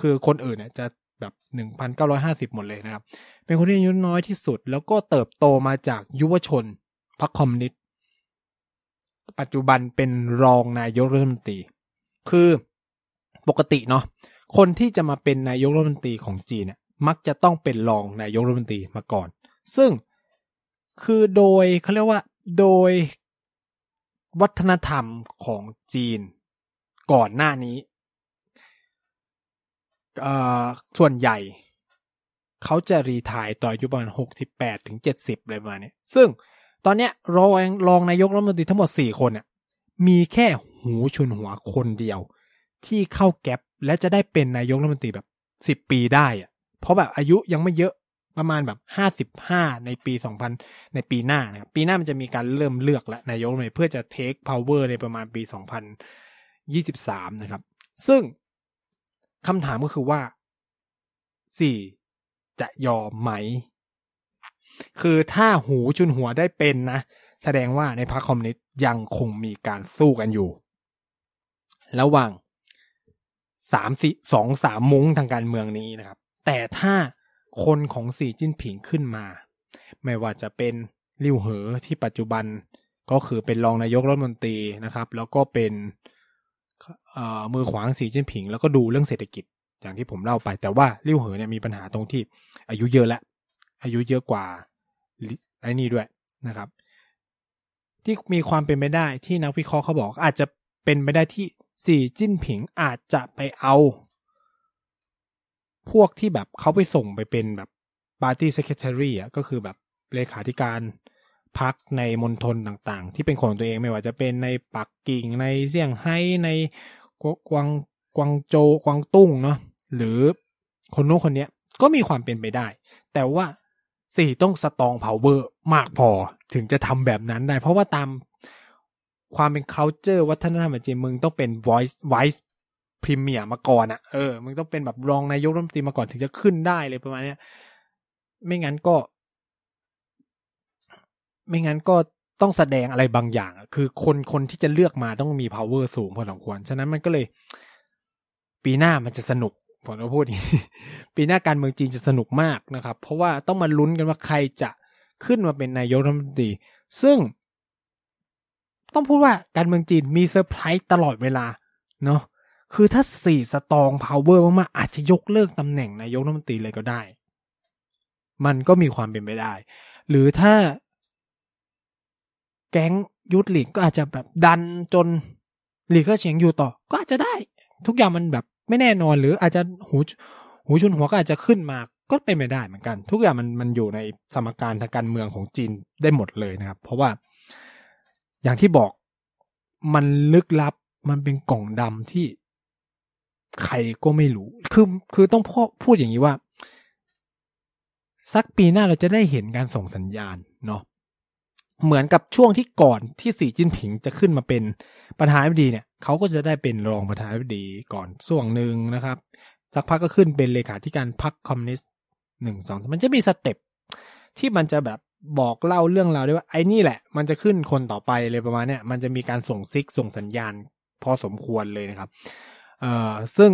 คือคนอื่นเนี่ยจะแบบหนึ่งพันเก้าร้อยห้าสิบหมดเลยนะครับ เป็นคนที่อายุน้อยที่สุด แล้วก็เติบโตมาจากยุวชนพรรคคอมมิวนิสต์ปัจจุบันเป็นรองนายกรัฐมนตรี คือปกติเนาะคนที่จะมาเป็นนายกรัฐมนตรีของจีนเนี่ย มักจะต้องเป็นรองนายกรัฐมนตรีมาก่อน ซึ่งคือโดยเขาเรียกว่าโดยวัฒนธรรมของจีนก่อนหน้านี้ ส่วนใหญ่เขาจะรีทายต่ออายุประมาณหกสิบแปดถึงเจ็ดสิบเลยประมาณนี้ซึ่งตอนเนี้ยรองรองนายกรัฐมนตรีทั้งหมดสี่คนเนี่ยมีแค่หูชุนหัวคนเดียว ที่เข้าแก๊ปและจะได้เป็นนายกรัฐมนตรีแบบสิบปีได้อะ เพราะแบบอายุยังไม่เยอะประมาณแบบห้าสิบห้าในปีสองพันในปีหน้านะครับปีหน้ามันจะมีการเริ่มเลือกแล้วนายกรัฐมนตรีเพื่อจะเทคพาวเวอร์ในประมาณปีสองพันยี่สิบสามนะครับ ซึ่งคำถามก็คือว่าสี่จะยอมไหม คือถ้าหูชุนหัวได้เป็นนะ แสดงว่าในพรรคคอมมิวนิสต์ยังคงมีการสู้กันอยู่ ระหว่างสามสี่สองสามมุ้งทางการเมืองนี้นะครับ แต่ถ้าคนของสีจิ้นผิงขึ้นมา ไม่ว่าจะเป็นลิวเหอที่ปัจจุบันก็คือเป็นรองนายกรัฐมนตรีนะครับ แล้วก็เป็นมือขวางสีจิ้นผิง แล้วก็ดูเรื่องเศรษฐกิจอย่างที่ผมเล่าไป แต่ว่าลิวเหอเนี่ยมีปัญหาตรงที่ อายุเยอะแล้วอายุเยอะกว่าไอ้นี่ด้วยนะครับ ที่มีความเป็นไปได้ที่นักวิเคราะห์เขาบอกอาจจะเป็นไปได้ที่สีจิ้นผิงอาจจะไปเอา พวกที่แบบเขาไปส่งไปเป็นแบบปาร์ตี้เซ c เ e อรี่อะก็คือแบบเลขาธิการพรรคในมณฑลต่างๆ ที่เป็นของตัวเองไม่ว่าจะเป็นในปักกิ่งในเซี่ยงไฮ้ในกวางกวางโจวกวางตุ้งเนาะหรือคนโน้นคนเนี้ยก็มีความเป็นไปได้ แต่ว่าสีต้อง strong power มากพอถึงจะทำแบบนั้นได้ เพราะว่าตามความเป็น culture วัฒนธรรมจีนมึงต้องเป็น vice vice vice premier มาก่อนอะเออมึงต้องเป็นแบบรองนายกรัฐมนตรีมาก่อนถึงจะขึ้นได้เลยประมาณนี้ไม่งั้นก็ ไม่งั้นก็ต้องแสดงอะไรบางอย่าง คือคนคนที่จะเลือกมาต้องมี power สูงพอสมควร ฉะนั้นมันก็เลย ปีหน้ามันจะสนุกผมจะพูดปีหน้าการเมืองจีนจะสนุกมากนะครับ เพราะว่าต้องมาลุ้นกันว่าใครจะขึ้นมาเป็นนายกรัฐมนตรี ซึ่ง ต้องพูดว่าการเมืองจีนมีเซอร์ไพรส์ตลอดเวลา เนาะ คือถ้าสี strong power มากๆอาจจะยกเลิกตำแหน่งนายกรัฐมนตรีเลยก็ได้ มันก็มีความเป็นไปได้ หรือถ้า แก๊งยุทธหลีกก็อาจจะแบบดันจนหลีกก็เฉียงอยู่ต่อ ก็อาจจะได้ ทุกอย่างมันแบบไม่แน่นอน หรืออาจจะหูหูชุนหัวก็อาจจะขึ้นมาก็เป็นไปได้เหมือนกัน ทุกอย่างมันมันอยู่ในสมการทางการเมืองของจีนได้หมดเลยนะครับ เพราะว่าอย่างที่บอกมันลึกลับมันเป็นกล่องดำที่ ใครก็ไม่รู้ คือคือต้องพูดพูดอย่างนี้ว่า สักปีหน้าเราจะได้เห็นการส่งสัญญาณเนาะเหมือนกับช่วงที่ก่อนที่สีจิ้นผิงจะขึ้นมาเป็นประธานาธิบดีเนี่ยเขาก็จะได้เป็นรองประธานาธิบดีก่อนช่วงหนึ่งนะครับ สักพักก็ขึ้นเป็นเลขาธิการพรรคคอมมิวนิสต์หนึ่งสองมันจะมี step ที่มันจะแบบบอกเล่าเรื่องราวได้ว่าไอ้นี่แหละ มันจะขึ้นคนต่อไปเลยประมาณเนี้ยมันจะมีการส่งซิกส่งสัญญาณพอสมควรเลยนะครับ เอ่อซึ่ง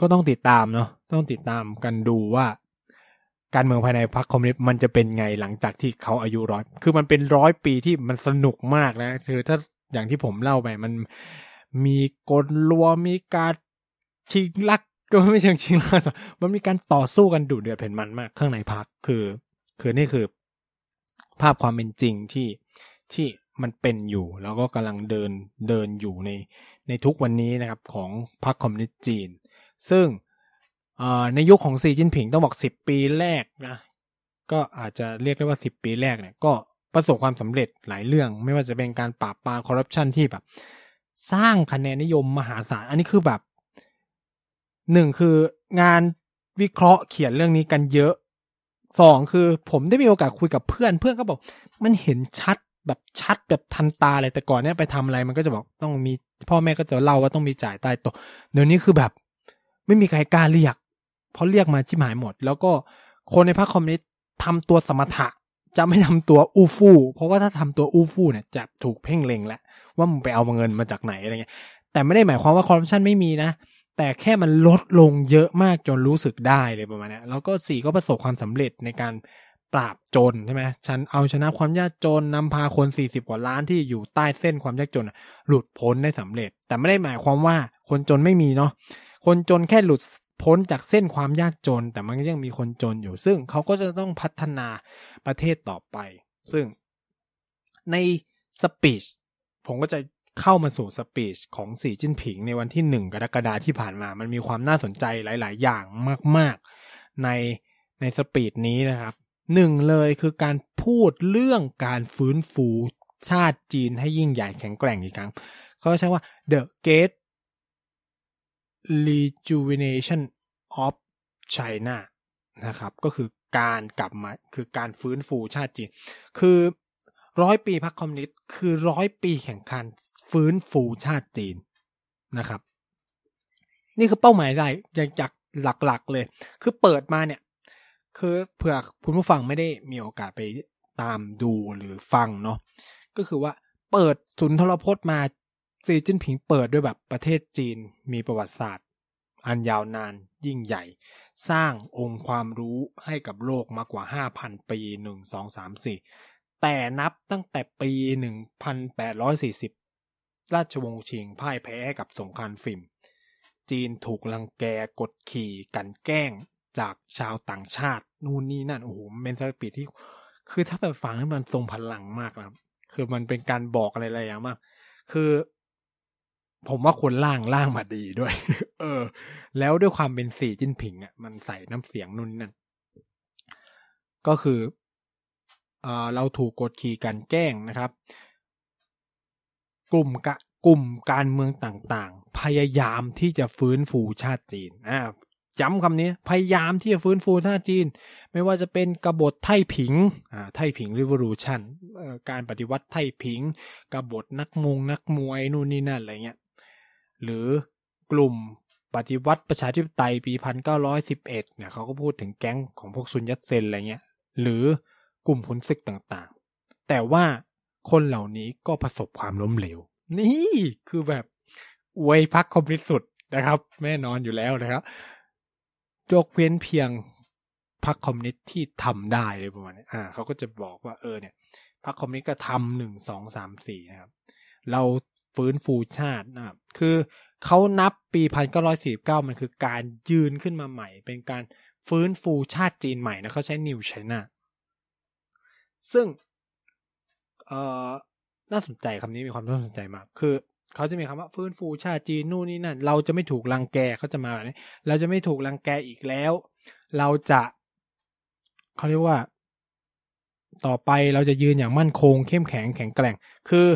ก็ต้องติดตามเนาะต้องติดตามกันดูว่า การเมืองภายในพรรคคอมมิวนิสต์มันจะเป็นไงหลังจากที่เขาอายุร้อยคือมันเป็นร้อยปีที่มันสนุกมากนะคือถ้าอย่างที่ผมเล่าไปมันมีกลลัวมีการชิงลักก็ไม่ใช่ชิงลักมันมีการต่อสู้กันดุเดือดเผ็ดมันมากข้างในพรรคคือ คือนี่คือ ภาพความเป็นจริงที่ที่ มันเป็นอยู่ แล้วก็กำลังเดินเดินอยู่ในในทุกวันนี้นะครับของพรรคคอมมิวนิสต์จีน ซึ่งในยุคของซีจิ้นผิงต้องบอกสิบปีแรกนะก็อาจจะเรียกได้ว่าสิบปีแรกเนี่ยก็ประสบความสำเร็จหลายเรื่อง ไม่ว่าจะเป็นการปราบปรามคอร์รัปชันที่แบบ สร้างคะแนนนิยมมหาศาล อันนี้คือแบบหนึ่งคืองานวิเคราะห์เขียนเรื่องนี้กันเยอะสองคือผมได้มีโอกาสคุยกับเพื่อนเพื่อนก็บอก มันเห็นชัด แบบชัดแบบทันตาเลยแต่ก่อนเนี่ยไปทำอะไรมันก็จะบอกต้องมีพ่อแม่ก็จะเล่าว่าต้องมีจ่ายใต้โต๊ะเดี๋ยวนี้คือแบบ ไม่มีใครกล้าเรียก เพราะเรียกมาชิมหายหมด แล้วก็คนในพรรคคอมมิวนิสต์ทำตัวสมถะ จะไม่ทำตัวอู้ฟู่เพราะว่าถ้าทำตัวอู้ฟู่เนี่ยจะถูกเพ่งเล็งแล้วว่ามึงไปเอาเงินมาจากไหนอะไรเงี้ยแต่ไม่ได้หมายความว่าคอร์รัปชันไม่มีนะแต่แค่มันลดลงเยอะมากจนรู้สึกได้เลยประมาณนี้แล้วก็สี่ก็ประสบความสำเร็จในการ ปราบจนใช่ไหมฉันเอาชนะความยากจนนำพาคนสี่สิบกว่าล้านที่อยู่ใต้เส้นความยากจนหลุดพ้นได้สำเร็จ แต่ไม่ได้หมายความว่าคนจนไม่มีเนาะคนจนแค่หลุดพ้นจากเส้นความยากจน แต่มันยังมีคนจนอยู่ ซึ่งเขาก็จะต้องพัฒนาประเทศต่อไป ซึ่งในสปีชผมก็จะเข้ามาสู่สปีชของสีจิ้นผิงในวันที่หนึ่งกรกฎาที่ผ่านมา มันมีความน่าสนใจหลาย ๆ อย่างมาก ๆ ในในสปีดนี้นะครับ หนึ่งเลยคือการพูดเรื่องการฟื้นฟูชาติจีนให้ยิ่งใหญ่แข็งแกร่งอีกครั้ง เขาใช้ว่า the great rejuvenation of China นะครับ ก็คือการกลับมาคือการฟื้นฟูชาติจีน คือร้อยปีพรรคคอมมิวนิสต์คือร้อยปีแข่งขันฟื้นฟูชาติจีนนะครับ นี่คือเป้าหมายใดอย่างจากหลักๆเลย คือเปิดมาเนี่ย คือเผื่อคุณผู้ฟังไม่ได้มีโอกาสไปตามดูหรือฟังเนาะก็คือว่าเปิดสุนทรพจน์มาซีจิ้นผิงเปิดด้วยแบบประเทศจีนมีประวัติศาสตร์ อันยาวนานยิ่งใหญ่ สร้างองค์ความรู้ให้กับโลกมากกว่า 5,000 ปีหนึ่งสองสามสี่แต่นับตั้งแต่ปี 1840 ราชวงศ์ชิงพ่ายแพ้ให้กับสงครามฟิล์มจีนถูกลังแกกดขี่กันแกล้ง จากชาวต่างชาตินู่นนี่นั่นโอ้โหเป็นสปีดที่ คือถ้าแบบฟังให้มันทรงพลังมากนะคือมันเป็นการบอกอะไรอะไรอย่างมาก คือ ผมว่าคนล่างล่างมาดีด้วย เออ แล้วด้วยความเป็นสีจิ้นผิงอะมันใส่น้ำเสียงนู่นนั่นก็คือเราถูกกดขี่กันแกล้งนะครับ กลุ่มกะกลุ่มการเมืองต่างๆ พยายามที่จะฟื้นฟูชาติจีนอ่า ย้ำคำนี้พยายามที่จะฟื้นฟูชาติจีน ไม่ว่าจะเป็นกบฏไทผิงอ่าไทผิงริวอรูชันการปฏิวัติไทผิง กบฏนักมงนักมวยนู่นนี่นั่นอะไรเงี้ยหรือกลุ่มปฏิวัติประชาธิปไตยปีพันเก้าร้อยสิบเอ็ดเนี่ยเขาก็พูดถึงแก๊งของพวกซุนยัตเซนอะไรเงี้ยหรือกลุ่มผลศึกต่างๆ แต่ว่าคนเหล่านี้ก็ประสบความล้มเหลว นี่คือแบบอวยพักคอมมิวนิสต์สุดนะครับ แน่นอนอยู่แล้วนะครับ ยกเว้นเพียงพรรคคอมมิวนิสต์ที่ทำได้เลยประมาณนี้อ่าเขาก็จะบอกว่าเออเนี่ยพรรคคอมมิวนิสต์ก็ทำหนึ่งสองสามสี่นะครับ เราฟื้นฟูชาตินะครับ คือเขานับปีพันเก้าร้อยสี่เก้ามันคือการยืนขึ้นมาใหม่ เป็นการฟื้นฟูชาติจีนใหม่นะเขาใช้นิวไชน่าซึ่งเอ่อน่าสนใจคำนี้มีความน่าสนใจมาก คือ เขาจะมีคำว่าฟื้นฟูชาติจีนนู่นนี่นั่น เราจะไม่ถูกรังแกเขาจะมาแบบนี้เราจะไม่ถูกรังแกอีกแล้ว เราจะเขาเรียกว่า ต่อไปเราจะยืนอย่างมั่นคง เข้มแข็งแข็งแกร่ง คือ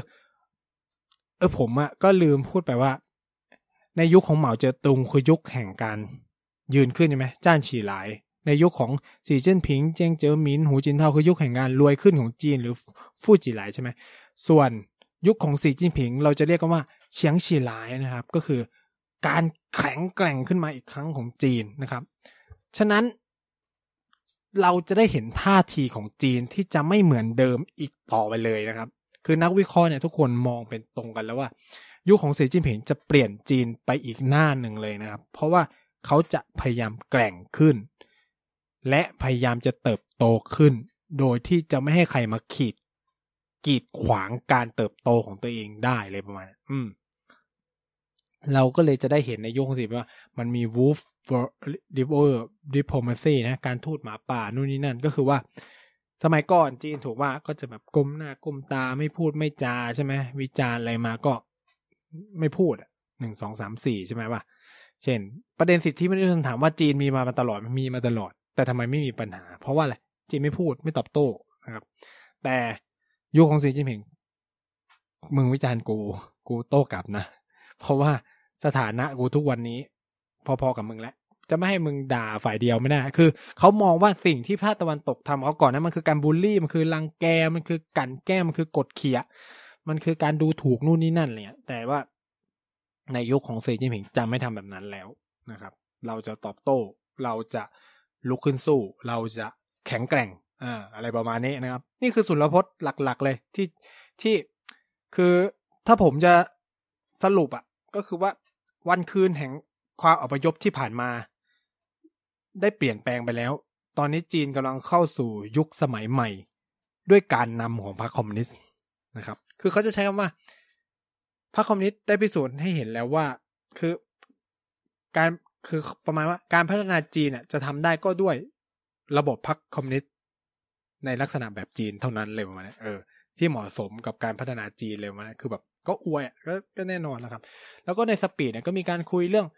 เออผมอะก็ลืมพูดไปว่า ในยุคของเหมาเจ๋อตุงคือยุคแห่งการยืนขึ้นใช่ไหมจ้านฉีหลาย ในยุคของสีเจิ้นผิงเจียงเจ๋อหมินหูจินเทาคือยุคแห่งการรวยขึ้นของจีนหรือฟู่จีหลายใช่ไหมส่วน ยุคของสีจิ้นผิง เราจะเรียกกันว่าเฉียงฉีหลายนะครับ ก็คือการแข็งแกร่งขึ้นมาอีกครั้งของจีนนะครับ ฉะนั้นเราจะได้เห็นท่าทีของจีนที่จะไม่เหมือนเดิมอีกต่อไปเลยนะครับ คือนักวิเคราะห์เนี่ยทุกคนมองเป็นตรงกันแล้วว่า ยุคของสีจิ้นผิงจะเปลี่ยนจีนไปอีกหน้าหนึ่งเลยนะครับ เพราะว่าเขาจะพยายามแกร่งขึ้น และพยายามจะเติบโตขึ้น โดยที่จะไม่ให้ใครมาขีด กีดขวางการเติบโตของตัวเองได้เลยประมาณอืม เราก็เลยจะได้เห็นในยุคสิว่า มันมี wolf for diplomacy นะ การทูตหมาป่านู่นนี่นั่นก็คือว่า สมัยก่อนจีนถูกว่าก็จะแบบก้มหน้าก้มตาไม่พูดไม่จาใช่ไหมวิจารอะไรมาก็ไม่พูดหนึ่งสองสามสี่ใช่ไหมว่า เช่น ประเด็นสิทธิมนุษยชนถามว่าจีนมีมาตลอดมีมาตลอด แต่ทำไมไม่มีปัญหา เพราะว่าอะไรจีนไม่พูดไม่ตอบโต้นะครับ แต่ ยุคของสีจิ้นผิงมึงวิจารณ์กู กูโต้กลับนะ เพราะว่าสถานะกูทุกวันนี้ พอๆกับมึงแล้วจะไม่ให้มึงด่าฝ่ายเดียวไม่ได้คือเขามองว่าสิ่งที่ภาคตะวันตกทำเขาก่อนนั้นมันคือการบูลลี่มันคือรังแกมันคือกันแก้มันคือกดเขี่ยมันคือการดูถูกนู่นนี่นั่นเลยแต่ว่าในยุคของสีจิ้นผิงจะไม่ทำแบบนั้นแล้วนะครับ เราจะตอบโต้ เราจะลุกขึ้นสู้ เราจะแข็งแกร่ง อ่าอะไรประมาณนี้นะครับ นี่คือสุลพจน์หลัก ๆ เลยที่ที่คือถ้าผมจะสรุปอะ ก็คือว่าวันคืนแห่งความอพยพที่ผ่านมา ได้เปลี่ยนแปลงไปแล้ว ตอนนี้จีนกำลังเข้าสู่ยุคสมัยใหม่ ด้วยการนำของพรรคคอมมิวนิสต์นะครับ คือเขาจะใช้คำว่าพรรคคอมมิวนิสต์ได้พิสูจน์ให้เห็นแล้วว่า คือการคือประมาณว่าการพัฒนาจีนอะจะทำได้ก็ด้วยระบบพรรคคอมมิวนิสต์ ในลักษณะแบบจีนเท่านั้นเลยประมาณนี้เออที่เหมาะสมกับการพัฒนาจีนเลยประมาณนี้คือแบบก็อวยก็ก็แน่นอนแล้วครับ แล้วก็ใน speech เนี่ยก็มีการคุยเรื่อง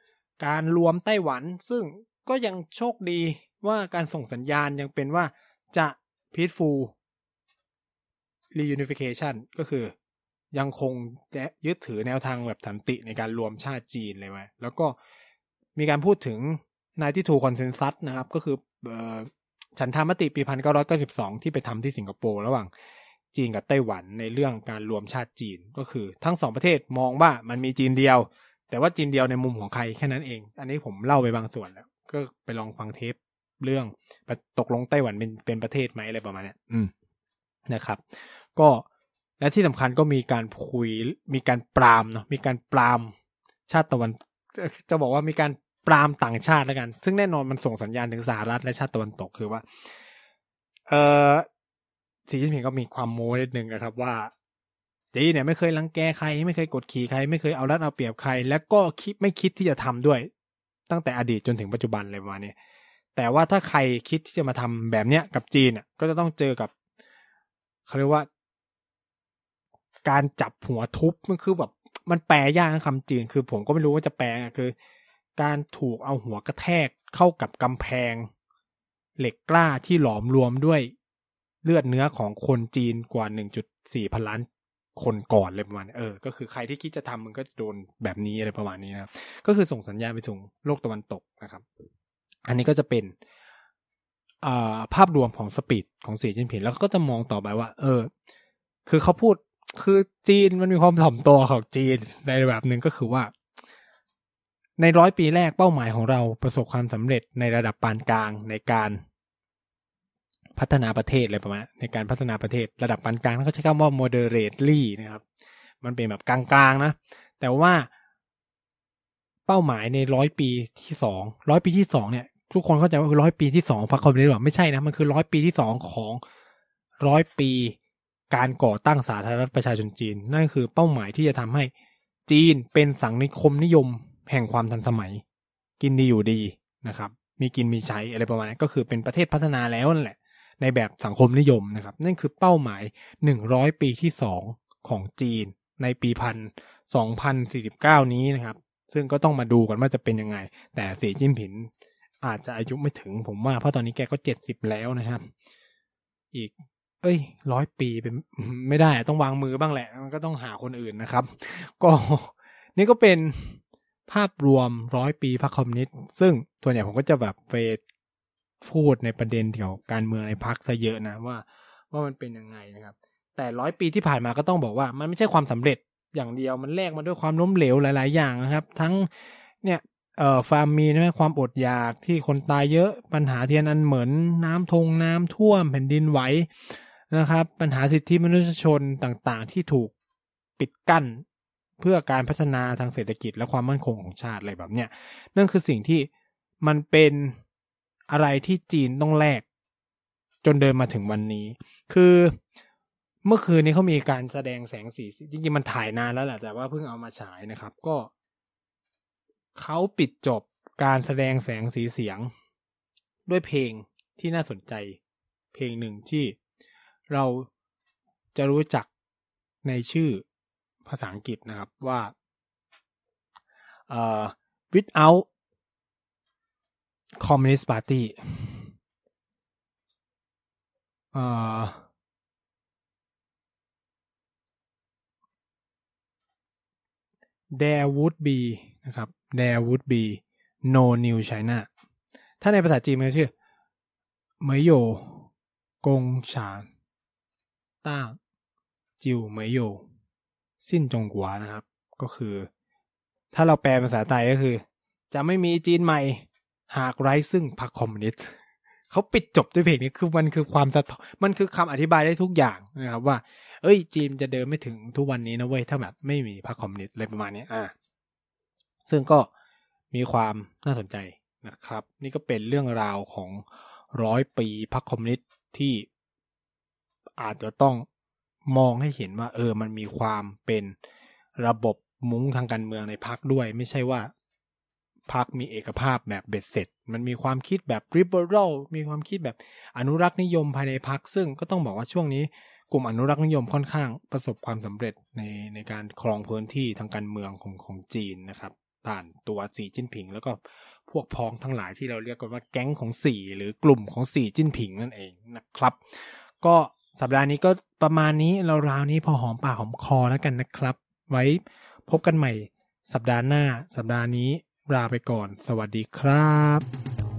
การรวมไต้หวัน ซึ่งก็ยังโชคดีว่าการส่งสัญญาณยังเป็นว่าจะ peaceful reunification ก็คือยังคงจะยึดถือแนวทางแบบสันติในการรวมชาติจีนเลยไว้แล้วก็มีการพูดถึง Ninety-Two Consensus นะครับ ก็คือ ฉันทามติปีพันเก้าร้อยเก้าสิบสองที่ไปทำที่สิงคโปร์ระหว่างจีนกับไต้หวันในเรื่องการรวมชาติจีนก็คือทั้งสองประเทศมองว่ามันมีจีนเดียว แต่ว่าจีนเดียวในมุมของใครแค่นั้นเอง อันนี้ผมเล่าไปบางส่วนแล้ว ก็ไปลองฟังเทปเรื่องตกลงไต้หวันเป็นเป็นประเทศไหมอะไรประมาณนี้อืมนะครับ ก็และที่สำคัญก็มีการคุยมีการปรามเนาะมีการปรามชาติตะวันจะบอกว่ามีการ ปรามต่างชาติแล้วกัน ซึ่งแน่นอนมันส่งสัญญาณถึงสหรัฐและชาติตะวันตกคือว่า เออสีจิ้นผิงก็มีความโม้นิดนึงนะครับว่าจีเนี่ยไม่เคยลังแกใครไม่เคยกดขี่ใคร ไม่เคยเอารัดเอาเปรียบใคร แล้วก็คิดไม่คิดที่จะทำด้วย ตั้งแต่อดีตจนถึงปัจจุบันเลยประมาณนี้แต่ว่าถ้าใครคิดที่จะมาทำแบบเนี้ยกับจีนอะก็จะต้องเจอกับเขาเรียกว่า การจับหัวทุบมันคือแบบมันแปลยากนะคำจีนคือผมก็ไม่รู้ว่าจะแปลคือ การถูกเอาหัวกระแทกเข้ากับกำแพง เหล็กกล้าที่หลอมรวมด้วยเลือดเนื้อของคนจีนกว่า 1.4 พันล้านคนก่อนเลยประมาณเออ ก็คือใครที่คิดจะทำมันก็จะโดนแบบนี้อะไรประมาณนี้นะครับ ก็คือส่งสัญญาณไปถึงโลกตะวันตกนะครับ อันนี้ก็จะเป็นภาพรวมของสปีดของสีจิ้นผิงแล้วก็จะมองต่อไปว่า เออ คือเขาพูดคือจีนมันมีความถ่อมตัวของจีนในแบบหนึ่งก็คือว่า ในร้อยปีแรกเป้าหมายของเราประสบความสำเร็จในระดับปานกลางในการพัฒนาประเทศอะไรประมาณในการพัฒนาประเทศระดับปานกลางเขาใช้คำว่า moderately นะครับ มันเป็นแบบกลางๆนะ แต่ว่าเป้าหมายในร้อยปีที่สองร้อยปีที่สองเนี่ย ทุกคนเข้าใจว่าคือร้อยปีที่สองพรรคคอมมิวนิสต์หรอไม่ใช่นะมันคือร้อยปีที่สองของร้อยปีการก่อตั้งสาธารณรัฐประชาชนจีน นั่นคือเป้าหมายที่จะทำให้จีนเป็นสังคมนิยม แห่งความทันสมัย กินดีอยู่ดีนะครับ มีกินมีใช้อะไรประมาณนี้ก็คือเป็นประเทศพัฒนาแล้วนั่นแหละ ในแบบสังคมนิยมนะครับ นั่นคือเป้าหมายหนึ่งร้อยปีที่สองของจีน ในปีพันสองพันสี่สิบเก้านี้นะครับ ซึ่งก็ต้องมาดูกันว่าจะเป็นยังไง แต่สีจิ้นผินอาจจะอายุไม่ถึงผมว่าเพราะตอนนี้แกก็เจ็ดสิบแล้วนะครับ อีก เอ้ยร้อยปีเป็นไม่ได้ต้องวางมือบ้างแหละ มันก็ต้องหาคนอื่นนะครับ ก็นี่ก็เป็น ภาพรวมร้อยปีพรรคคอมมิวนิสต์ซึ่งส่วนใหญ่ผมก็จะแบบไปพูดในประเด็นเกี่ยวกับการเมืองในพักซะเยอะนะว่า ว่ามันเป็นยังไงนะครับ แต่ร้อยปีที่ผ่านมาก็ต้องบอกว่า มันไม่ใช่ความสำเร็จอย่างเดียวมันแลกมาด้วยความล้มเหลวหลาย ๆ อย่างนะครับ ทั้งเนี่ยเอ่อฟาร์มมีใช่ไหมความอดอยากที่คนตายเยอะปัญหาเทียนอันเหมือนน้ำทงน้ำท่วมแผ่นดินไหวนะครับ ปัญหาสิทธิมนุษยชนต่างๆ ที่ถูกปิดกั้น เพื่อการพัฒนาทางเศรษฐกิจและความมั่นคงของชาติอะไรแบบเนี้ยนั่นคือสิ่งที่มันเป็นอะไรที่จีนต้องแลกจนเดินมาถึงวันนี้ คือเมื่อคืนนี้เขามีการแสดงแสงสี จริงๆ มันถ่ายนานแล้วแหละแต่ว่าเพิ่งเอามาฉายนะครับ ก็เขาปิดจบการแสดงแสงสีเสียง ด้วยเพลงที่น่าสนใจ เพลงหนึ่งที่เราจะรู้จักในชื่อ ภาษาอังกฤษนะครับว่า uh, without communist party uh, there would be นะครับ there would be no new China ถ้าในภาษาจีนมันชื่อเหมยโยกงฉานต้าจิวเหมยโย สิ้นจงกัวนะครับ ก็คือ ถ้าเราแปลภาษาไทยก็คือ จะไม่มีจีนใหม่ หากไร้ซึ่งพรรคคอมมิวนิสต์เขาปิดจบด้วยเพลงนี้คือมันคือความสะท้อนมันคือคำอธิบายได้ทุกอย่างนะครับว่า เอ้ยจีนจะเดินไม่ถึงทุกวันนี้นะเว้ยถ้าแบบไม่มีพรรคคอมมิวนิสต์อะไรประมาณนี้อ่าซึ่งก็มีความน่าสนใจนะครับ นี่ก็เป็นเรื่องราวของร้อยปีพรรคคอมมิวนิสต์ที่อาจจะต้อง มองให้เห็นว่า เออ มันมีความเป็นระบบมุ้งทางการเมืองในพรรคด้วย ไม่ใช่ว่าพรรคมีเอกภาพแบบเบ็ดเสร็จ มันมีความคิดแบบ liberal มีความคิดแบบอนุรักษ์นิยมภายในพรรคซึ่งก็ต้องบอกว่าช่วงนี้กลุ่มอนุรักษ์นิยมค่อนข้างประสบความสำเร็จในในการครองพื้นที่ทางการเมืองของของจีนนะครับผ่านตัวสีจิ้นผิง แล้วก็พวกพ้องทั้งหลายที่เราเรียกกันว่าแก๊งของสี่หรือกลุ่มของสี่จิ้นผิงนั่นเองนะครับ ก็ สัปดาห์นี้ก็ประมาณนี้เราราวนี้พอหอมปากหอมคอแล้วกันนะครับ ไว้พบกันใหม่ สัปดาห์หน้า สัปดาห์นี้ลาไปก่อน สวัสดีครับ